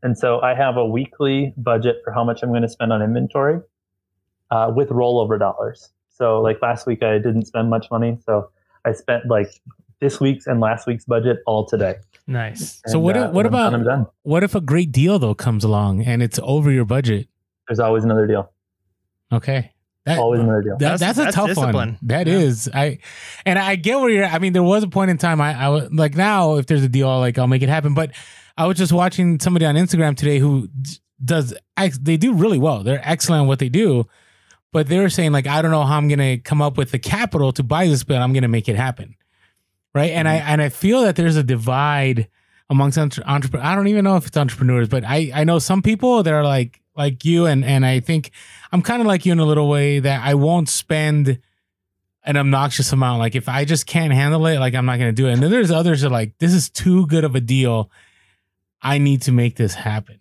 And so I have a weekly budget for how much I'm going to spend on inventory uh, with rollover dollars. So like last week, I didn't spend much money, so I spent like this week's and last week's budget all today. Nice. So what uh, if- what about- I'm done. What if a great deal though comes along and it's over your budget? There's always another deal. Okay. That, Always another deal. That, That's- that's, a that's tough discipline. one. That Yeah. is. I and I get where you're. I mean, there was a point in time. I, I was like now, if there's a deal, like I'll make it happen. But I was just watching somebody on Instagram today who does. ex- They do really well. They're excellent at what they do. But they were saying like, I don't know how I'm gonna come up with the capital to buy this, but I'm gonna make it happen, right? And I and I feel that there's a divide amongst entre- entrepreneurs. I don't even know if it's entrepreneurs, but I I know some people that are like like you, and and I think I'm kind of like you in a little way that I won't spend an obnoxious amount. Like if I just can't handle it, like I'm not gonna do it. And then there's others that are like, this is too good of a deal. I need to make this happen.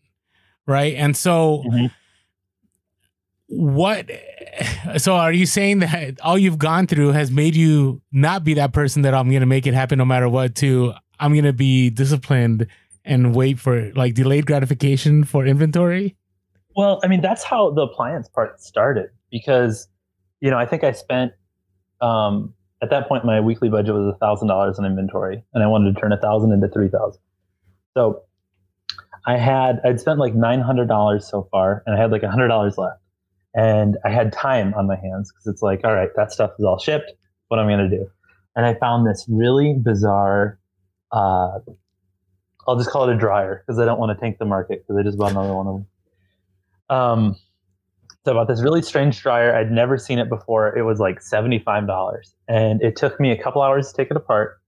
Right. And so Mhm. What so are you saying that all you've gone through has made you not be that person that I'm gonna make it happen no matter what to I'm gonna be disciplined and wait for like delayed gratification for inventory? Well, I mean, that's how the appliance part started because, you know, I think I spent um, at that point my weekly budget was a thousand dollars in inventory, and I wanted to turn a thousand into three thousand. So I had I'd spent like nine hundred dollars so far, and I had like a hundred dollars left, and I had time on my hands because it's like, all right, that stuff is all shipped. What am I going to do? And I found this really bizarre. Uh, I'll just call it a dryer because I don't want to tank the market because I just bought another one of them. Um, so about this really strange dryer. I'd never seen it before. It was like $75 and it took me a couple hours to take it apart,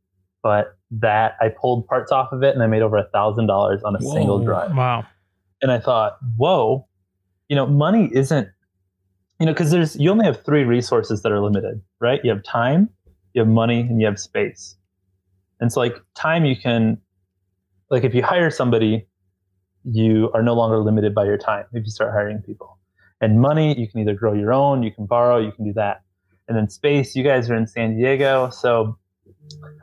but that I pulled parts off of it and I made over a thousand dollars on a single dryer. Wow. And I thought, whoa, you know, money isn't, you know, because there's, you only have three resources that are limited, right? You have time, you have money, and you have space. And so, like, time, you can, like, if you hire somebody, you are no longer limited by your time if you start hiring people. And money, you can either grow your own, you can borrow, you can do that. And then space, you guys are in San Diego, so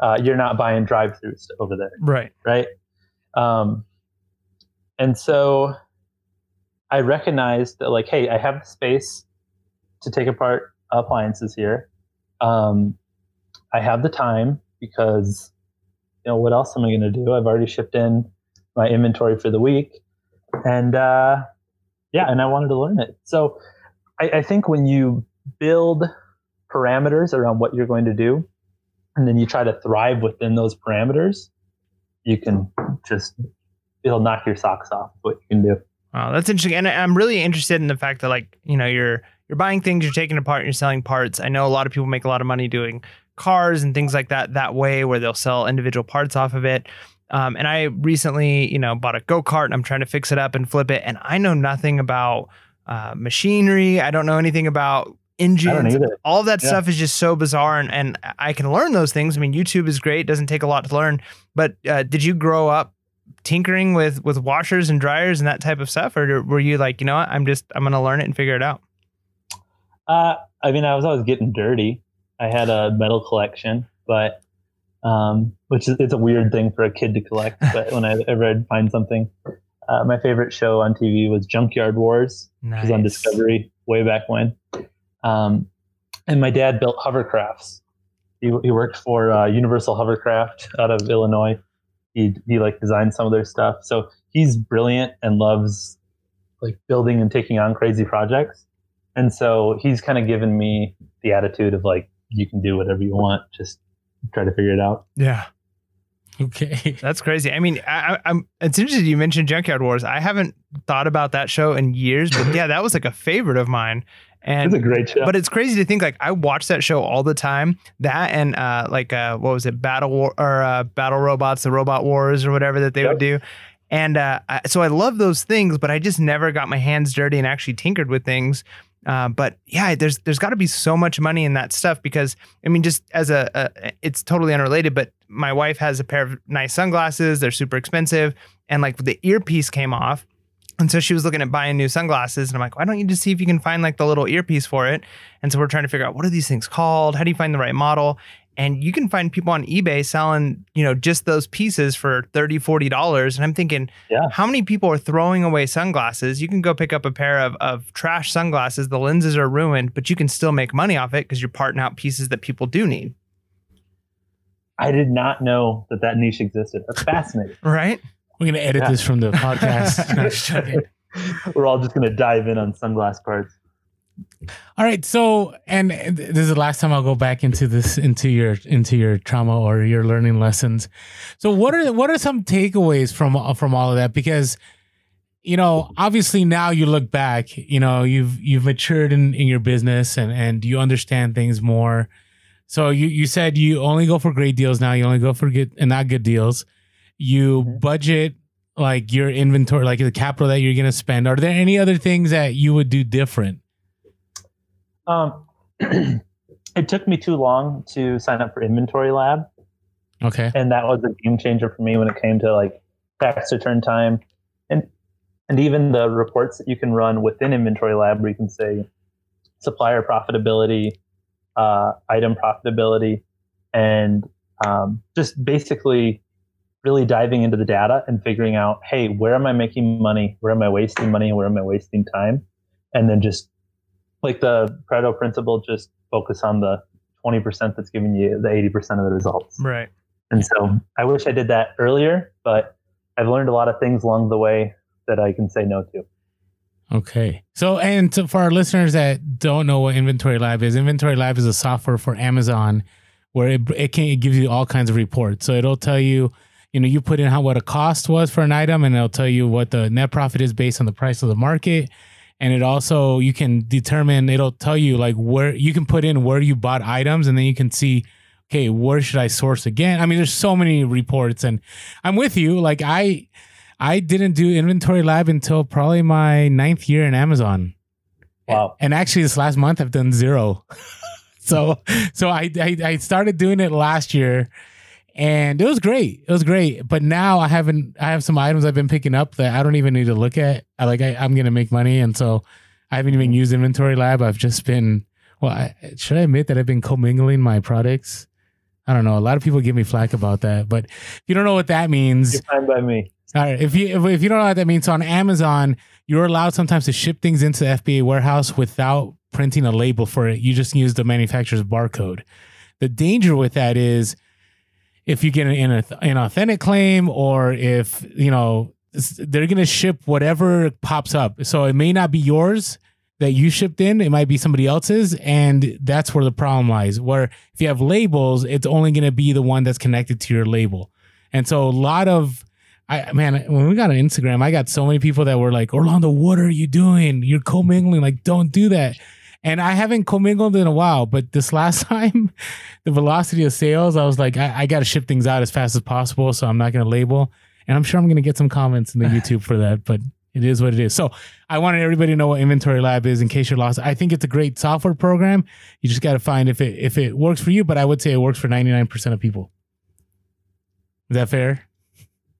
uh, you're not buying drive-throughs over there Right. right? Um, and so I recognized that, like, hey, I have the space to take apart appliances here. Um, I have the time because, you know, what else am I going to do? I've already shipped in my inventory for the week, and uh, yeah, and I wanted to learn it. So I, I think when you build parameters around what you're going to do, and then you try to thrive within those parameters, you can just it'll knock your socks off. What you can do. Wow, that's interesting. And I'm really interested in the fact that like, you know, you're you're buying things, you're taking apart, you're selling parts. I know a lot of people make a lot of money doing cars and things like that that way where they'll sell individual parts off of it. Um, and I recently, you know, bought a go-kart and I'm trying to fix it up and flip it. And I know nothing about uh, machinery. I don't know anything about engines. All that Yeah. stuff is just so bizarre and, and I can learn those things. I mean, YouTube is great, doesn't take a lot to learn. But uh, did you grow up tinkering with with washers and dryers and that type of stuff or were you like, you know what, I'm just I'm going to learn it and figure it out? Uh, I mean, I was always getting dirty. I had a metal collection, but um, which is it's a weird thing for a kid to collect. <laughs> But when I ever I'd find something, uh, my favorite show on TV was Junkyard Wars, which was on Discovery way back when. Um, and my dad built hovercrafts. He, he worked for uh, Universal Hovercraft out of Illinois. He he like designed some of their stuff. So he's brilliant and loves like building and taking on crazy projects. And so he's kind of given me the attitude of like you can do whatever you want, just try to figure it out. Yeah. Okay. <laughs> That's crazy. I mean, I, I- I'm. It's interesting you mentioned Junkyard Wars. I haven't thought about that show in years, but yeah, that was like a favorite of mine. And It's a great show. but it's crazy to think like I watch that show all the time. That and uh, like uh, what was it, Battle War or uh, Battle Robots, the Robot Wars or whatever that they would do. And uh, I, so I love those things, but I just never got my hands dirty and actually tinkered with things. Uh, but yeah, there's there's got to be so much money in that stuff because I mean, just as a, a, it's totally unrelated, but my wife has a pair of nice sunglasses. They're super expensive, and like the earpiece came off, and so she was looking at buying new sunglasses, and I'm like, why don't you just see if you can find like the little earpiece for it? And so we're trying to figure out what are these things called? How do you find the right model? And you can find people on eBay selling, you know, just those pieces for 30 $40. And I'm thinking, Yeah. how many people are throwing away sunglasses? You can go pick up a pair of, of trash sunglasses. The lenses are ruined, but you can still make money off it because you're parting out pieces that people do need. I did not know that that niche existed. That's fascinating. <laughs> Right? We're gonna edit Yeah. this from the <laughs> podcast. No, just joking. We're all just going to dive in on sunglass parts. All right, so and this is the last time I'll go back into this into your into your trauma or your learning lessons. So what are what are some takeaways from from all of that? Because you know, obviously now you look back, you know, you've you've matured in, in your business and and you understand things more. So you you said you only go for great deals now. You only go for good and not good deals. You Mhm. budget like your inventory, like the capital that you're gonna spend. Are there any other things that you would do different? Um, <clears throat> it took me too long to sign up for Inventory Lab, Okay. and that was a game changer for me when it came to like tax return time, and and even the reports that you can run within Inventory Lab, where you can say supplier profitability, uh, item profitability, and um, just basically really diving into the data and figuring out, hey, where am I making money? Where am I wasting money? Where am I wasting time? And then just like the Pareto principle, just focus on the 20% that's giving you the 80% of the results. Right. And so I wish I did that earlier, but I've learned a lot of things along the way that I can say no to. Okay. So, and to, for our listeners that don't know what Inventory Lab is, Inventory Lab is a software for Amazon where it, it can it gives you all kinds of reports. So it'll tell you, you know, you put in how what a cost was for an item, and it'll tell you what the net profit is based on the price of the market. And it also you can determine. It'll tell you like where you can put in where you bought items, and then you can see, okay, where should I source again? I mean, there's so many reports, and I'm with you. Like I. I didn't do inventory lab until probably my ninth year in Amazon. Wow. And actually, this last month I've done zero. <laughs> so, so I, I I started doing it last year, and it was great. It was great. But now I haven't. I have some items I've been picking up that I don't even need to look at. I like I, I'm gonna make money, and so I haven't even used inventory lab. I've just been. Well, I, should I admit that I've been commingling my products? I don't know. A lot of people give me flack about that, but if you don't know what that means, You're fine by me. all right. If you if, if you don't know what that means, so on Amazon, you're allowed sometimes to ship things into the FBA warehouse without printing a label for it. You just use the manufacturer's barcode. The danger with that is if you get an inauthentic claim or if you know they're to ship whatever pops up. So it may not be yours that you shipped in, it might be somebody else's and that's where the problem lies. Where if you have labels, it's only to be the one that's connected to your label. And so a lot of I man, when we got on Instagram, I got so many people that were like, Orlando, what are you doing? You're commingling. Like, don't do that. And I haven't commingled in a while, but this last <laughs> time, the velocity of sales, I was like, I, I got to ship things out as fast as possible. So I'm not going to label. And I'm sure I'm going to get some comments in the <laughs> YouTube for that, but it is what it is. So I wanted everybody to know what Inventory Lab is in case you're lost. I think it's a great software program. You just got to find if it if it works for you, but I would say it works for 99% of people. Is that fair?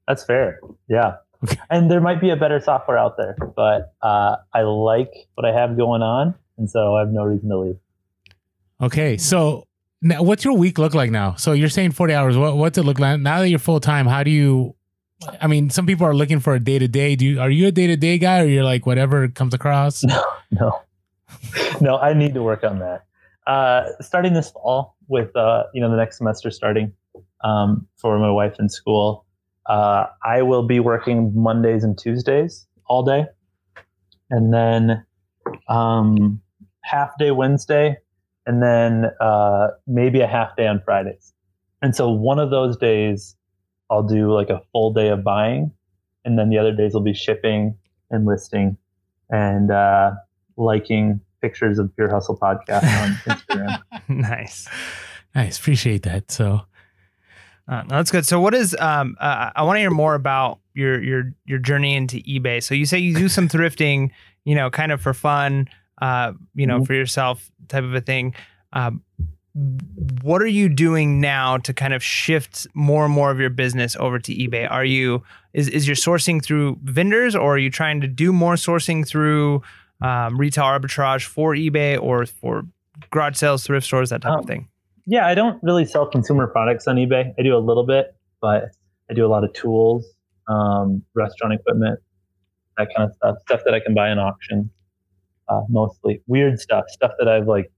That's fair. Yeah. Okay. And there might be a better software out there, but uh, I like what I have going on. And so I have no reason to leave. Okay, so now what's your week look like now? So you're saying 40 hours. What what's it look like now that you're full time? How do you? I mean, some people are looking for a day to day. Do you are you a day to day guy, or you're like whatever comes across? <laughs> No, no, no. I need to work on that. Uh, starting this fall with uh, you know the next semester starting um, for my wife in school, uh, I will be working Mondays and Tuesdays all day, and then um, half day Wednesday, and then uh, maybe a half day on Fridays. And so one of those days, I'll do like a full day of buying, and then the other days will be shipping and listing and uh, liking pictures of Pure Hustle podcast on <laughs> Instagram. nice. Nice, appreciate that. So Uh, no, that's good. So, what is? Um, uh, I want to hear more about your your your journey into eBay. So, you say you do some thrifting, you know, kind of for fun, uh, you know, Mhm. for yourself, type of a thing. Um, what are you doing now to kind of shift more and more of your business over to eBay? Are you is is your sourcing through vendors, or are you trying to do more sourcing through um, retail arbitrage for eBay or for garage sales, thrift stores, that type of Um, thing? yeah, I don't really sell consumer products on eBay. I do a little bit, but I do a lot of tools, um, restaurant equipment, that kind of stuff, stuff that I can buy in auction. Uh, mostly weird stuff, stuff that I've like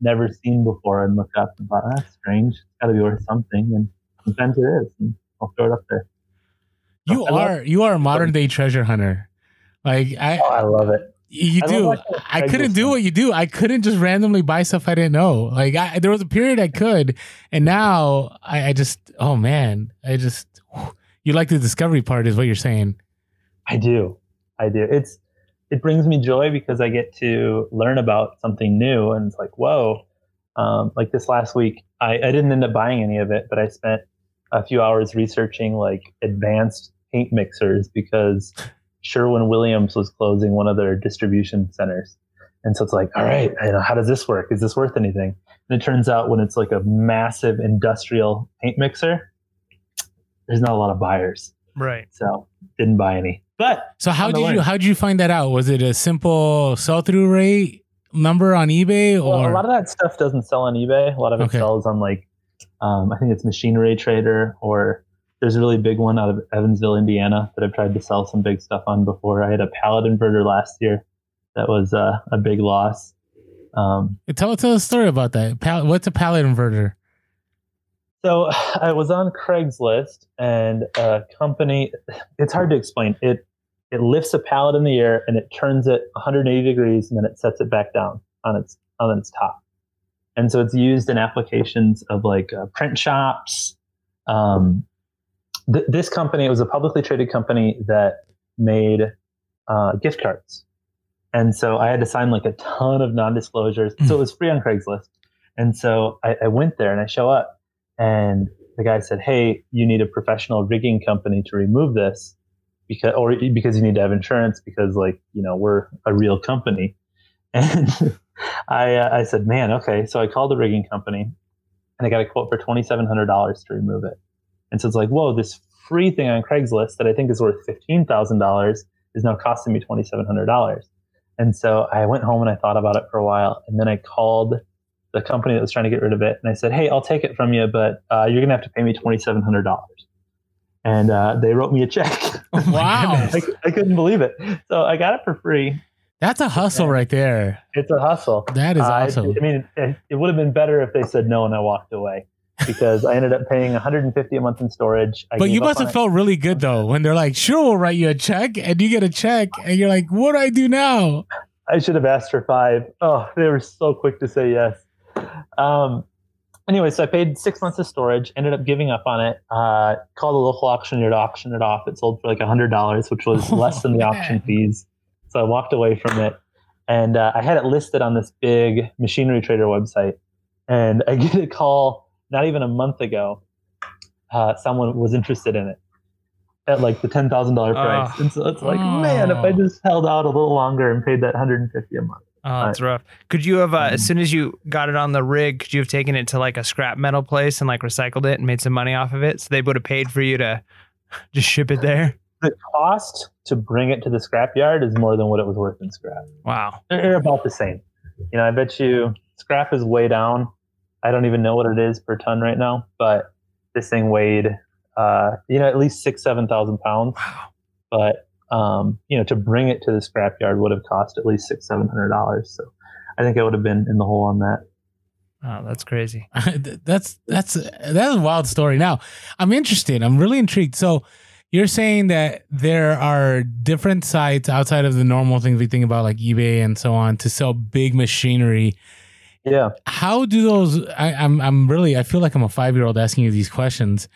never seen before and looked up and thought, "Ah, that's strange. It's got to be worth something. And sometimes it is. And I'll throw it up there. you I love- are you are a modern day treasure hunter. Like I, Oh, I love it. you I do. I couldn't do what you do. I couldn't just randomly buy stuff I didn't know. Like I, there was a period I could, and now I, I just oh man, I just you like the discovery part is what you're saying. I do. I do. It's it brings me joy because I get to learn about something new, and it's like, whoa. Um, like this last week, I, I didn't end up buying any of it, but I spent a few hours researching like advanced paint mixers because Sherwin Williams was closing one of their distribution centers. And so it's like, all right, you know, how does this work? Is this worth anything? And it turns out when it's like a massive industrial paint mixer, there's not a lot of buyers. Right. So didn't buy any. But So how did you how did you find that out? Was it a simple sell through rate number on eBay well, a lot of that stuff doesn't sell on eBay. A lot of it Okay. sells on like um, I think it's Machinery Trader or there's a really big one out of Evansville, Indiana that I've tried to sell some big stuff on before. I had a pallet inverter last year that was uh, a big loss. Um, tell tell a story about that? Pal- what's a pallet inverter? So <sighs> I was on Craigslist, and a company. It's hard to explain. It it lifts a pallet in the air and it turns it 180 degrees, and then it sets it back down on its on its top. And so it's used in applications of like uh, print shops. Um, th- this company it was a publicly traded company that made uh, gift cards, and so I had to sign like a ton of non-disclosures. So it was free on Craigslist, and so I, I went there and I show up and the guy said, "Hey, you need a professional rigging company to remove this because, or because you need to have insurance because, like, you know, we're a real company." <laughs> And I, uh, I said, "Man, okay." So I called the rigging company, and I got a quote for twenty seven hundred dollars to remove it. And so it's like, whoa, this free thing on Craigslist that I think is worth fifteen thousand dollars is now costing me twenty seven hundred dollars. And so I went home and I thought about it for a while, and then I called the company that was trying to get rid of it. And I said, Hey, I'll take it from you, but uh, you're going to have to pay me $2,700. And uh, they wrote me a check. <laughs> <laughs> Wow. I, I couldn't believe it. So I got it for free. That's a hustle right there. It's a hustle. That is Uh, awesome. I mean, it, it would have been better if they said no and I walked away because I ended up paying 150 a month in storage. I But you must have it. felt really good though when they're like, "Sure, we'll write you a check," and you get a check, and you're like, "What do I do now?" I should have asked for five. Oh, they were so quick to say yes. Um, anyway, so I paid six months of storage, ended up giving up on it. Uh, called a local auctioneer to auction it off. It sold for like a hundred dollars, which was <laughs> less than the auction fees. So I walked away from it, and uh, I had it listed on this big machinery trader website. And I <laughs> get a call not even a month ago. Uh, someone was interested in it at like the ten thousand dollar price, Oh. and so it's like, man, if I Oh. just held out a little longer and paid that hundred and fifty a month. Oh, that's rough. Could you have, uh, Mm-hmm. as soon as you got it on the rig, could you have taken it to like a scrap metal place and like recycled it and made some money off of it? So they would have paid for you to <laughs> just ship it there. The cost to bring it to the scrapyard is more than what it was worth in scrap. Wow. they're they're about the same. You know, I bet you scrap is way down. I don't even know what it is per ton right now, but this thing weighed, uh, you know, at least six, seven thousand pounds. Wow. But um, you know, to bring it to the scrapyard would have cost at least six, seven hundred dollars. So I think I would have been in the hole on that. Oh, that's crazy. <laughs> that's that's that's a wild story. Now, I'm interested. I'm really intrigued. So, you're saying that there are different sites outside of the normal things we think about, like eBay and so on, to sell big machinery. Yeah. How do those? I, I'm I'm really I feel like I'm a five year old asking you these questions.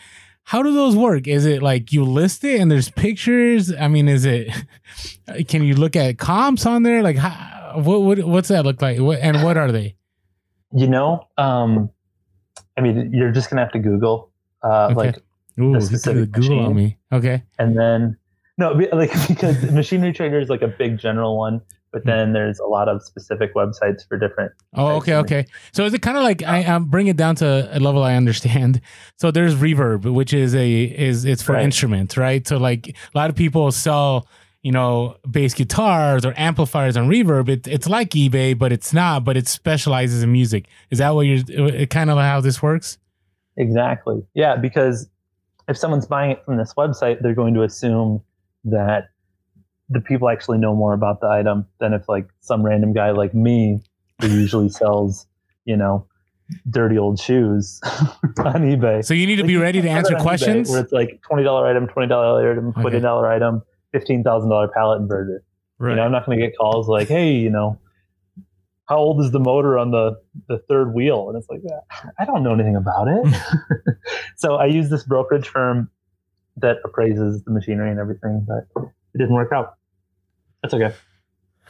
How do those work? Is it like you list it and there's pictures? I mean, is it? <laughs> Can you look at comps on there? Like, how, what what what's that look like? What, and what are they? You know, um, I mean, you're just gonna have to Google, uh, Okay. like, Ooh, The specific Google on me. Okay. and then no, <laughs> like because machinery trader is like a big general one, but then there's a lot of specific websites for different Oh, okay, okay. So is it kind of like I um, bring it down to a level I understand? <laughs> So there's reverb, which is a is it's for Right. instruments, right? So like a lot of people sell, you know, bass guitars or amplifiers on reverb. It, it's like eBay, but it's not. But it specializes in music. Is that what you're It kind of how this works? Exactly. Yeah, because if someone's buying it from this website, they're going to assume that the people actually know more about the item than if like some random guy like me who usually <laughs> sells, you know, dirty old shoes <laughs> on eBay. So you need to be ready to <laughs> answer put it on eBay questions. Where it's like twenty dollar item, twenty dollar item, twenty dollar item, fifteen thousand dollar pallet inverter. Right. You know, I'm not going to get calls like, "Hey, you know, how old is the motor on the the third wheel?" And it's like, I don't know anything about it. so I use this brokerage firm that appraises the machinery and everything, but it didn't work out. That's okay.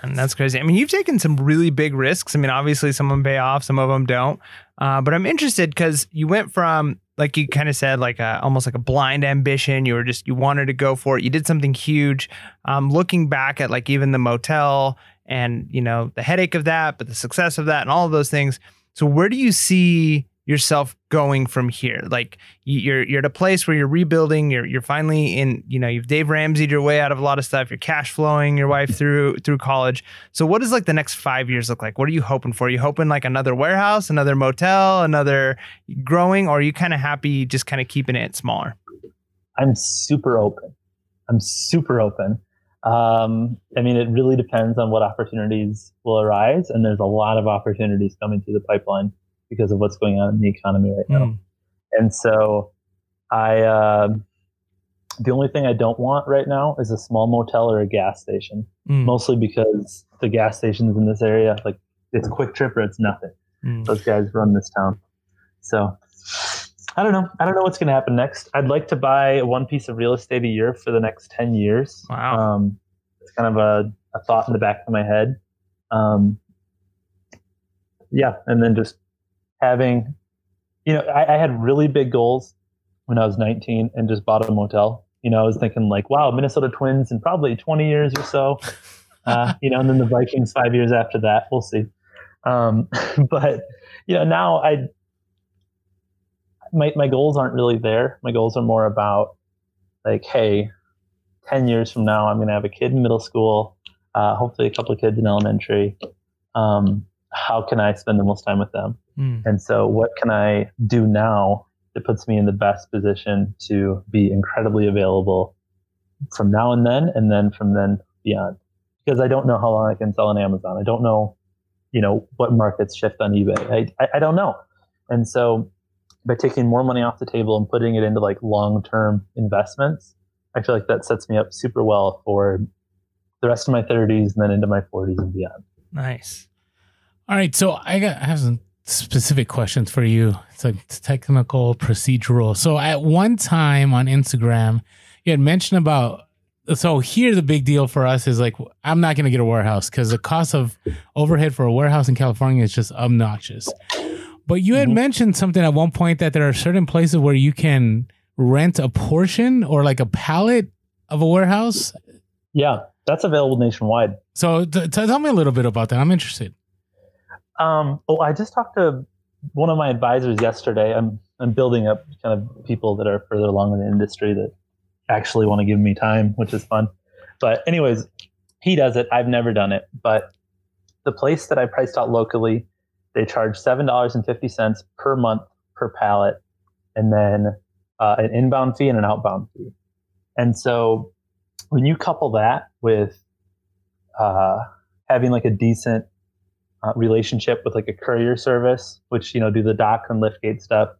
And that's crazy. I mean, you've taken some really big risks. I mean, obviously, some of them pay off, some of them don't. Uh, but I'm interested because you went from, like you kind of said, like a, almost like a blind ambition. You were just you wanted to go for it. You did something huge. Um, looking back at like even the motel and you know the headache of that, but the success of that and all of those things. So where do you see yourself going from here? Like you- you're you're at a place where you're rebuilding. You're you're finally in. You know, you've Dave Ramseyed your way out of a lot of stuff. You're cash flowing your wife through through college. So what does like the next five years look like? What are you hoping for? Are you hoping like another warehouse, another motel, another growing, or are you kind of happy just kind of keeping it smaller? I'm super open. I'm super open. Um, I mean, it really depends on what opportunities will arise, and there's a lot of opportunities coming through the pipeline because of what's going on in the economy right now. Mm. And so, I um the only thing I don't want right now is a small motel or a gas station. Mm. Mostly because the gas stations in this area, like it's QuikTrip or it's nothing. Mm. Those guys run this town. So I don't know. I don't know what's going to happen next. I'd like to buy one piece of real estate a year for the next 10 years. Wow. Um, it's kind of a, a thought in the back of my head. Um, yeah. And then just having, you know, I, I had really big goals when I was 19 and just bought a motel. You know, I was thinking like, wow, Minnesota Twins in probably 20 years or so. <laughs> Uh, you know, and then the Vikings five years after that. We'll see. Um, <laughs> but you know, now I my my goals aren't really there. My goals are more about like, hey, ten years from now, I'm going to have a kid in middle school, uh, hopefully a couple of kids in elementary. Um, how can I spend the most time with them? Mm. And so, what can I do now that puts me in the best position to be incredibly available from now and then, and then from then beyond? Because I don't know how long I can sell on Amazon. I don't know, you know, what markets shift on eBay. I, I, I don't know. And so, by taking more money off the table and putting it into like long term investments, I feel like that sets me up super well for the rest of my 30s and then into my 40s and beyond. Nice. All right, so I got I have some specific questions for you. It's like technical, procedural. So at one time on Instagram, you had mentioned about. So here, the big deal for us is like I'm not going to get a warehouse because the cost of overhead for a warehouse in California is just obnoxious. But you had Mhm. mentioned something at one point that there are certain places where you can rent a portion or like a pallet of a warehouse. Yeah, that's available nationwide. So t- t- tell me a little bit about that. I'm interested. Um, oh, I just talked to one of my advisors yesterday. I'm I'm building up kind of people that are further along in the industry that actually want to give me time, which is fun. But anyways, he does it. I've never done it, but the place that I priced out locally, they charge seven dollars and fifty cents per month per pallet, and then uh, an inbound fee and an outbound fee. And so when you couple that with uh, having like a decent uh, relationship with like a courier service, which you know do the dock and liftgate stuff.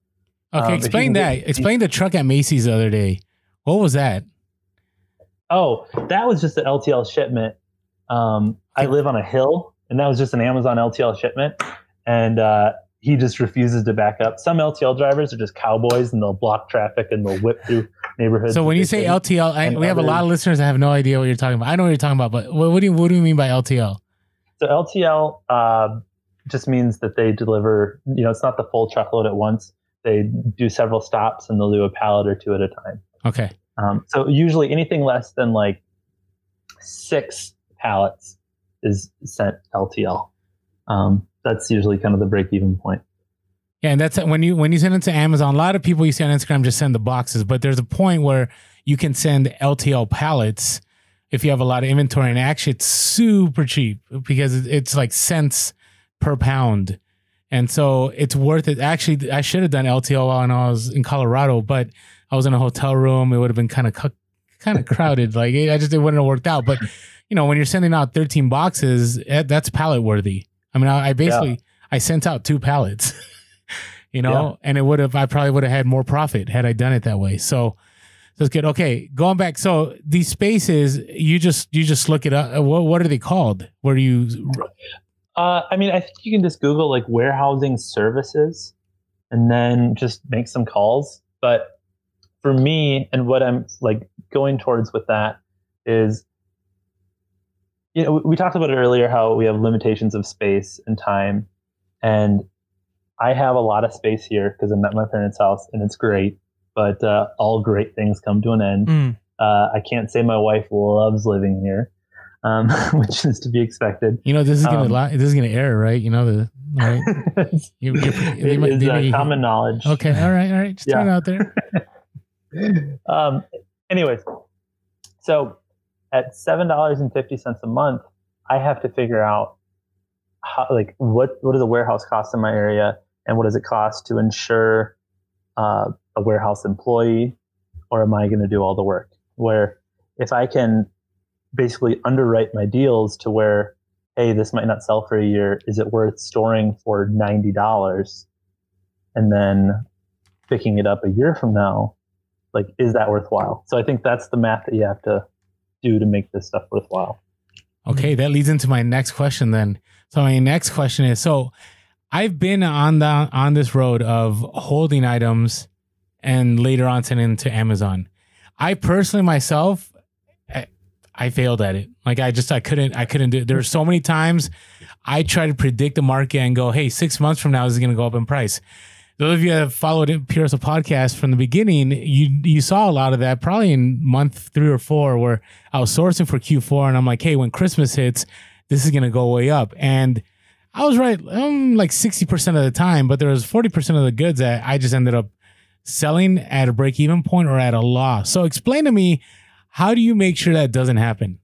Okay, Um, explain that. get- explain the truck at Macy's the other day. What was that? Oh, that was just an LTL shipment. Um, I live on a hill, and that was just an Amazon LTL shipment, and uh, he just refuses to back up. Some LTL drivers are just cowboys, and they'll block traffic and they'll whip through neighborhoods. So when you say. LTL, I, we have a lot of listeners that have no idea what you're talking about. I know what you're talking about, but what, what do you what do you mean by LTL? So LTL uh, just means that they deliver. You know, it's not the full truckload at once. They do several stops, and they'll do a pallet or two at a time. Okay, Um, so usually anything less than like six pallets is sent LTL. Um, that's usually kind of the break even point. yeah, and that's when you when you send it to Amazon. A lot of people you see on Instagram just send the boxes, but there's a point where you can send LTL pallets if you have a lot of inventory, and actually it's super cheap because it's like cents per pound. And so it's worth it. Actually, I should have done LTL when I was in Colorado, but I was in a hotel room. It would have been kind of kind of <laughs> crowded. Like I just it wouldn't have worked out. But you know, when you're sending out 13 boxes, eh, that's pallet worthy. I mean, I, I basically I sent out two pallets. <laughs> you know, and it would have I probably would have had more profit had I done it that way. So so it's good. Okay, going back. So these spaces, you just you just look it up. What what are they called? Where do you Uh, I mean, I think you can just Google like warehousing services and then just make some calls. But for me, and what I'm like going towards with that is, you know, we talked about it earlier how we have limitations of space and time. And I have a lot of space here because I'm at my parents' house and it's great. But uh, all great things come to an end. Mm. Uh, I can't say my wife loves living here, um, <laughs> which is to be expected. you know this is gonna Um, li- this is gonna air right? You know the right. <laughs> You, you, might- they uh, may- common knowledge. Okay, all right, all right. Just throw it Yeah. out there. <laughs> um, anyways, so at seven dollars and fifty cents a month, I have to figure out how, like what what does a warehouse cost in my area, and what does it cost to insure uh, a warehouse employee, or am I going to do all the work? Where if I can basically underwrite my deals to where, hey, this might not sell for a year, is it worth storing for ninety dollars, and then picking it up a year from now? like is that worthwhile so i think that's the math that you have to do to make this stuff worthwhile Okay, that leads into my next question then. So my next question is so I've been on the on this road of holding items and later on sending them to Amazon. I personally myself I, I failed at it. Like I just I couldn't I couldn't do it. There were so many times I tried to predict the market and go, hey, six months from now this is gonna go up in price. Those of you that have followed it, Pure podcast from the beginning, you you saw a lot of that probably in month three or four where I was sourcing for Q4 and I'm like, hey, when Christmas hits, this is gonna go way up. And I was right, um, like 60% of the time, but there was 40% of the goods that I just ended up selling at a break even point or at a loss. So explain to me, how do you make sure that doesn't happen?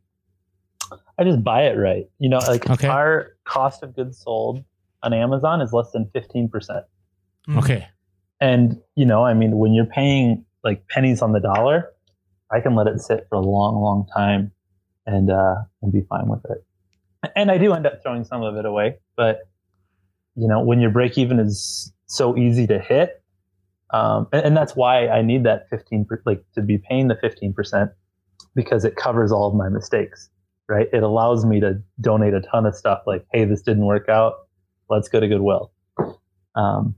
i just buy it right you know like Okay. our cost of goods sold on amazon is less than 15% Mm. Okay. and you know i mean when you're paying like pennies on the dollar i can let it sit for a long long time and uh and be fine with it and i do end up throwing some of it away but you know when your break even is so easy to hit um, and, and that's why i need that 15 per, like to be paying the 15% because it covers all of my mistakes right it allows me to donate a ton of stuff like hey this didn't work out let's go to goodwill Um,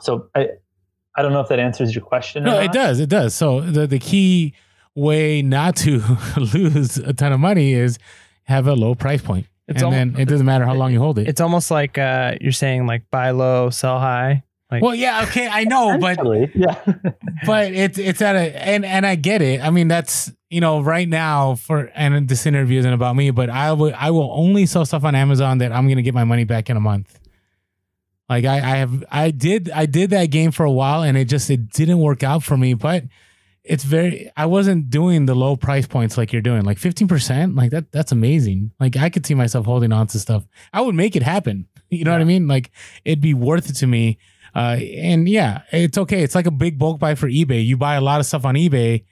so I, I don't know if that answers your question. or No, it does. It does. So the the key way not to <laughs> lose a ton of money is have a low price point, It's and al- then it doesn't matter how long you hold it. It's almost like uh, you're saying like buy low, sell high. Like well, yeah, okay, I know, but yeah. <laughs> but it's it's at a and and I get it. I mean, that's you know right now for and this interview isn't about me, but I will I will only sell stuff on Amazon that I'm gonna get my money back in a month. Like I I have I did I did that game for a while and it just it didn't work out for me, but it's very I wasn't doing the low price points like you're doing. Like 15%, like that that's amazing. Like I could see myself holding on to stuff. I would make it happen. You know what I mean? Like it'd be worth it to me. Uh, and yeah, it's okay. It's like a big bulk buy for eBay. You buy a lot of stuff on eBay.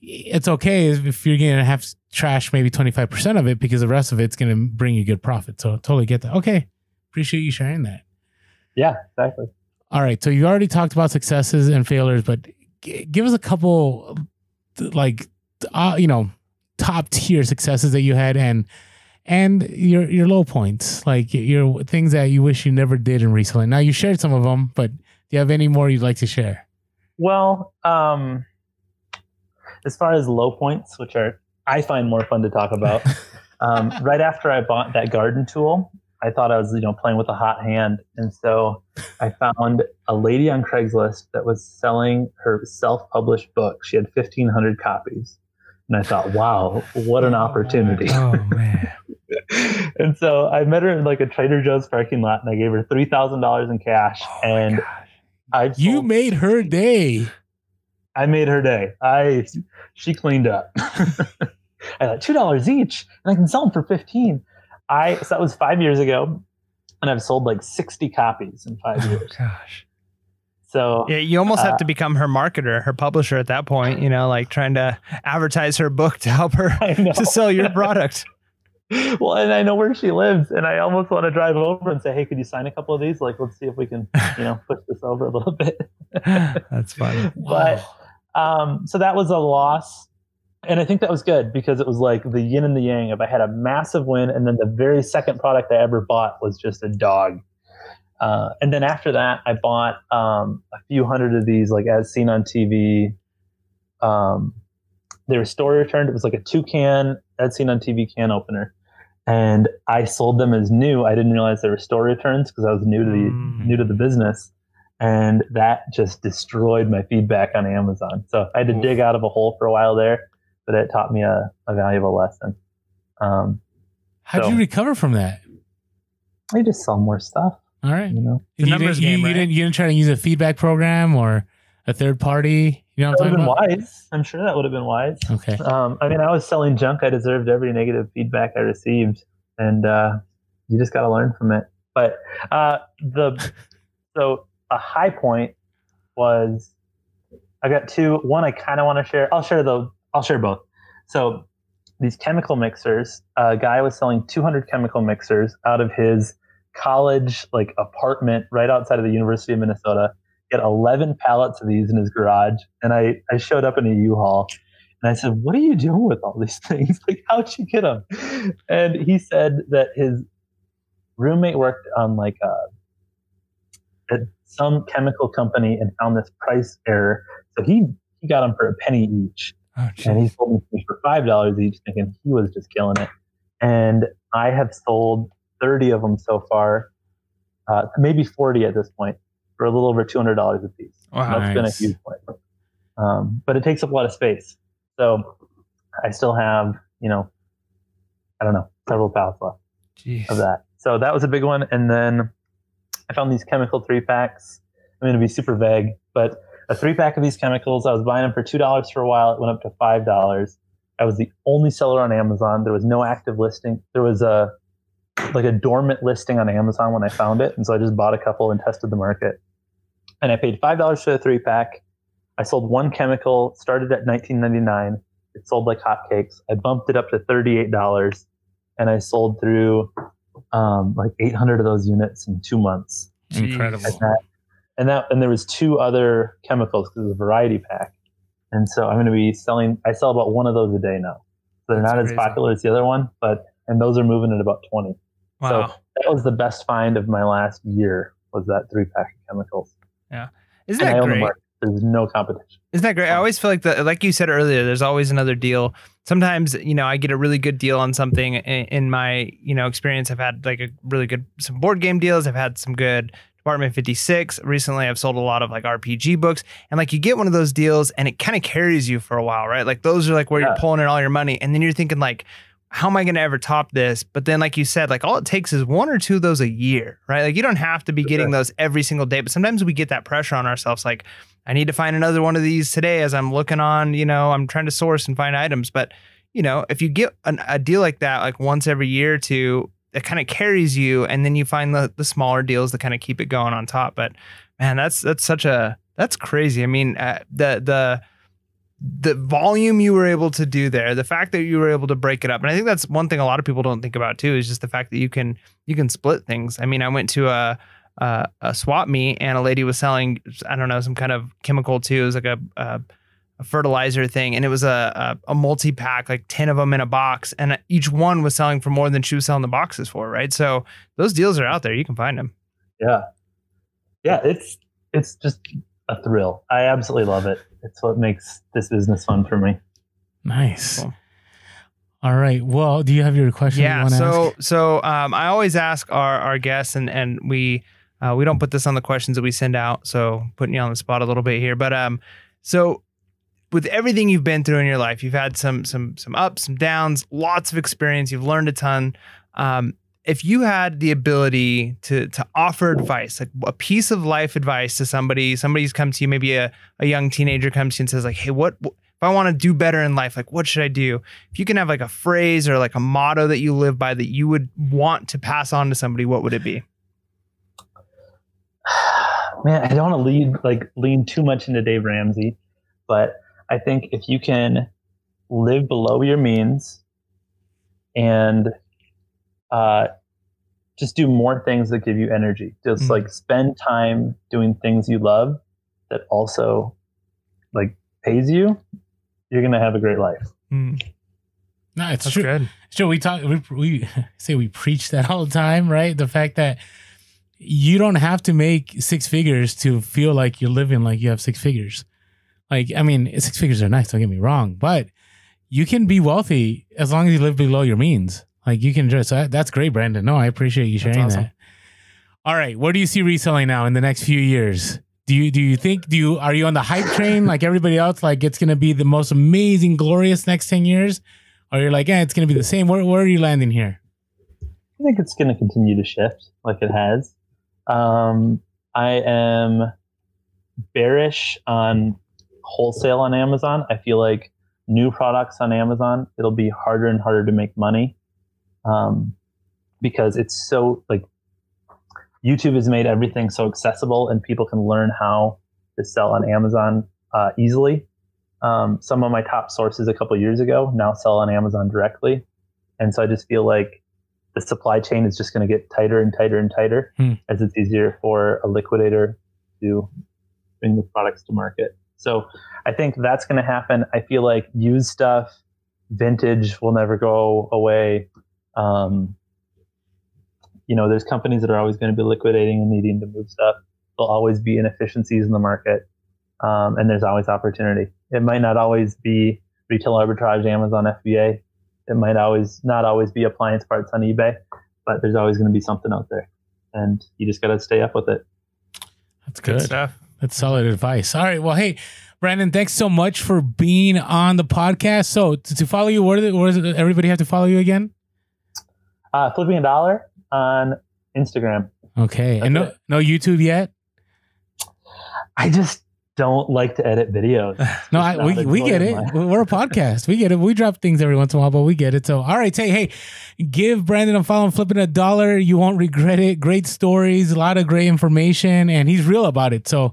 It's okay if you're gonna have trash maybe 25% of it because the rest of it's gonna bring you good profit. So totally get that. Okay. Appreciate you sharing that. yeah, exactly. All right. So you already talked about successes and failures, but g- give us a couple, like, uh, you know, top tier successes that you had and and your your low points, like your things that you wish you never did in recently. Now you shared some of them, but do you have any more you'd like to share? Well, um, as far as low points, which are I find more fun to talk about, <laughs> um, right after I bought that garden tool, I thought I was you know playing with a hot hand, and so I found a lady on Craigslist that was selling her self-published book. She had fifteen hundred copies, and I thought, wow, what an opportunity! oh man. <laughs> and so I met her in like a Trader Joe's parking lot, and I gave her three thousand dollars in cash, Oh and. I You made her day. I made her day. I she cleaned up. <laughs> I thought two dollars each, and I can sell them for fifteen. I so that was five years ago, and I've sold like sixty copies in five Oh years. gosh. So Yeah, you almost have Uh, to become her marketer, her publisher at that point, you know, like trying to advertise her book to help her <laughs> to sell your product. <laughs> <laughs> well, and I know where she lives, and I almost want to drive over and say, "Hey, could you sign a couple of these? Like, let's see if we can, you know, push this over a little bit." That's funny. But um, so that was a loss. And I think that was good because it was like the yin and the yang of I had a massive win, and then the very second product I ever bought was just a dog. Uh, and then after that, I bought um, a few hundred of these, like as seen on TV. Um, they were story returned. It was like a two can, as seen on TV can opener. And I sold them as new. I didn't realize they were store returns because I was new to the Mm. new to the business and that just destroyed my feedback on Amazon. So I had to Oof. dig out of a hole for a while there, but it taught me a, a valuable lesson. Um, How'd So- you recover from that? I just sell more stuff, All right. you know. It's a You, didn't, you, game, you right? didn't you didn't try to use a feedback program or a third party. You know what That would have been about? wise. I'm sure that would have been wise. Okay. Um, I mean, I was selling junk. I deserved every negative feedback I received, and uh, you just got to learn from it. But uh, the <laughs> so a high point was I got two. One I kind of want to share. I'll share the. I'll share both. So these chemical mixers. A guy was selling 200 chemical mixers out of his college like apartment right outside of the University of Minnesota. He had 11 pallets of these in his garage, and I I showed up in a U-Haul. And I said, "What are you doing with all these <laughs> things? Like, how'd you get them?" And he said that his roommate worked on like a, at some chemical company and found this price error. So he he got them for a penny each, Oh, and he sold them me for five dollars each, thinking he was just killing it. And I have sold thirty of them so far, uh, maybe forty at this point, for a little over two hundred dollars a piece. Wow. That's been a huge point. Um, but it takes up a lot of space. So I still have, you know, I don't know, several pallets left Jeez. of that. So that was a big one. And then I found these chemical three packs. I'm going to be super vague, but a three pack of these chemicals, I was buying them for $2 for a while. It went up to $5. I was the only seller on Amazon. There was no active listing. There was a like a dormant listing on Amazon when I found it. And so I just bought a couple and tested the market. And I paid $5 for the three pack. I sold one chemical, started at $19.99. It sold like hotcakes. I bumped it up to $38 and I sold through um, like 800 of those units in two months. Incredible. And that, and that, and there was two other chemicals because it was a variety pack. And so I'm going to be selling. I sell about one of those a day now. So they're That's not as popular as the other one, but and those are moving at about 20. Wow. That was the best find of my last year was that three pack of chemicals. Yeah. Isn't And I that great? market. There's no competition. Isn't that great? I always feel like the like you said earlier. There's always another deal. Sometimes you know I get a really good deal on something in, in my you know experience. I've had like a really good some board game deals. I've had some good Department 56. Recently, I've sold a lot of like RPG books, and like you get one of those deals, and it kind of carries you for a while, right? Like those are like where you're pulling in all your money, and then you're thinking like. How am I going to ever top this? But then, like you said, like all it takes is one or two of those a year, right? Like you don't have to be getting those every single day, but sometimes we get that pressure on ourselves. Like, I need to find another one of these today as I'm looking on, you know, I'm trying to source and find items. But, you know, if you get an, a deal like that, like once every year or two, it kind of carries you. And then you find the, the smaller deals that kind of keep it going on top. But man, that's, that's such a, that's crazy. I mean, uh, the, the, the volume you were able to do there, the fact that you were able to break it up. And I think that's one thing a lot of people don't think about too, is just the fact that you can, you can split things. I mean, I went to a, uh, a swap meet and a lady was selling I don't know some kind of chemical too. It was like a, a, a fertilizer thing, and it was a, a a multi pack, like ten of them in a box, and each one was selling for more than she was selling the boxes for. Right, so those deals are out there. You can find them. Yeah. Yeah, it's it's just a thrill. I absolutely love it. It's what makes this business fun for me. Nice. Cool. All right. Well, do you have your question? Yeah. wanna So ask? so um, I always ask our our guests, and and we uh, we don't put this on the questions that we send out. So putting you on the spot a little bit here, but um, so with everything you've been through in your life, you've had some some some ups, some downs, lots of experience. You've learned a ton. Um, if you had the ability to to offer advice, like a piece of life advice to somebody, somebody's come to you, maybe a, a young teenager comes to you and says like, "Hey, what if I want to do better in life? Like, what should I do?" If you can have like a phrase or like a motto that you live by that you would want to pass on to somebody, what would it be? <sighs> Man, I don't want to lead like lean too much into Dave Ramsey, but I think if you can live below your means and uh, just do more things that give you energy, just Mhm. like spend time doing things you love that also like pays you, you're gonna have a great life. no, it's That's true. good. Sure, we talk. We, we <laughs> say we preach that all the time, right? The fact that you don't have to make six figures to feel like you're living like you have six figures. Like, I mean, six figures are nice. Don't get me wrong, but you can be wealthy as long as you live below your means. Like, you can just. So that's great, Brandon. No, I appreciate you sharing awesome. that. All right, where do you see reselling now in the next few years? Do you do you think do you are you on the hype train like everybody else? Like it's gonna be the most amazing, glorious next ten years, or you're like, yeah, it's gonna be the same. Where where are you landing here? I think it's going to continue to shift like it has. Um, I am bearish on wholesale on Amazon. I feel like new products on Amazon, it'll be harder and harder to make money um, because it's so like YouTube has made everything so accessible and people can learn how to sell on Amazon uh, easily. Um, some of my top sources a couple years ago now sell on Amazon directly. And so I just feel like the supply chain is just going to get tighter and tighter and tighter Hmm. as it's easier for a liquidator to bring the products to market. So I think that's going to happen. I feel like used stuff, vintage will never go away. Um, you know, there's companies that are always going to be liquidating and needing to move stuff. There'll always be inefficiencies in the market, um, and there's always opportunity. It might not always be retail arbitrage, Amazon, FBA. It might always not always be appliance parts on eBay, but there's always going to be something out there, and you just got to stay up with it. That's good. stuff. That's solid advice. All right. Well, hey, Brandon, thanks so much for being on the podcast. So to, to follow you, where, where does everybody have to follow you again? Uh, flipping a dollar on Instagram. Okay. and no That's no YouTube yet? I just don't like to edit videos. <laughs> No, I, we, we get it. mine. We're a podcast. We get it. We drop things every once in a while, but we get it. So, all right. Hey, hey, give Brandon a follow. I'm flipping a dollar. You won't regret it. Great stories, a lot of great information, and he's real about it. So,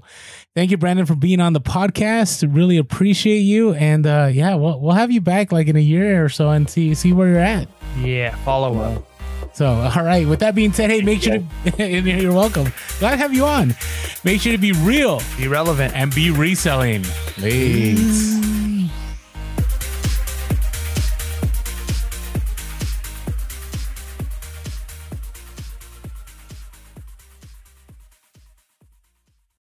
thank you, Brandon, for being on the podcast. Really appreciate you. And uh, yeah, we'll, we'll have you back like in a year or so and see see where you're at. Yeah, follow up. So, all right. With that being said, hey, make sure to, <laughs> you're welcome. Glad to have you on. Make sure to be real Be relevant. and be reselling. Thanks.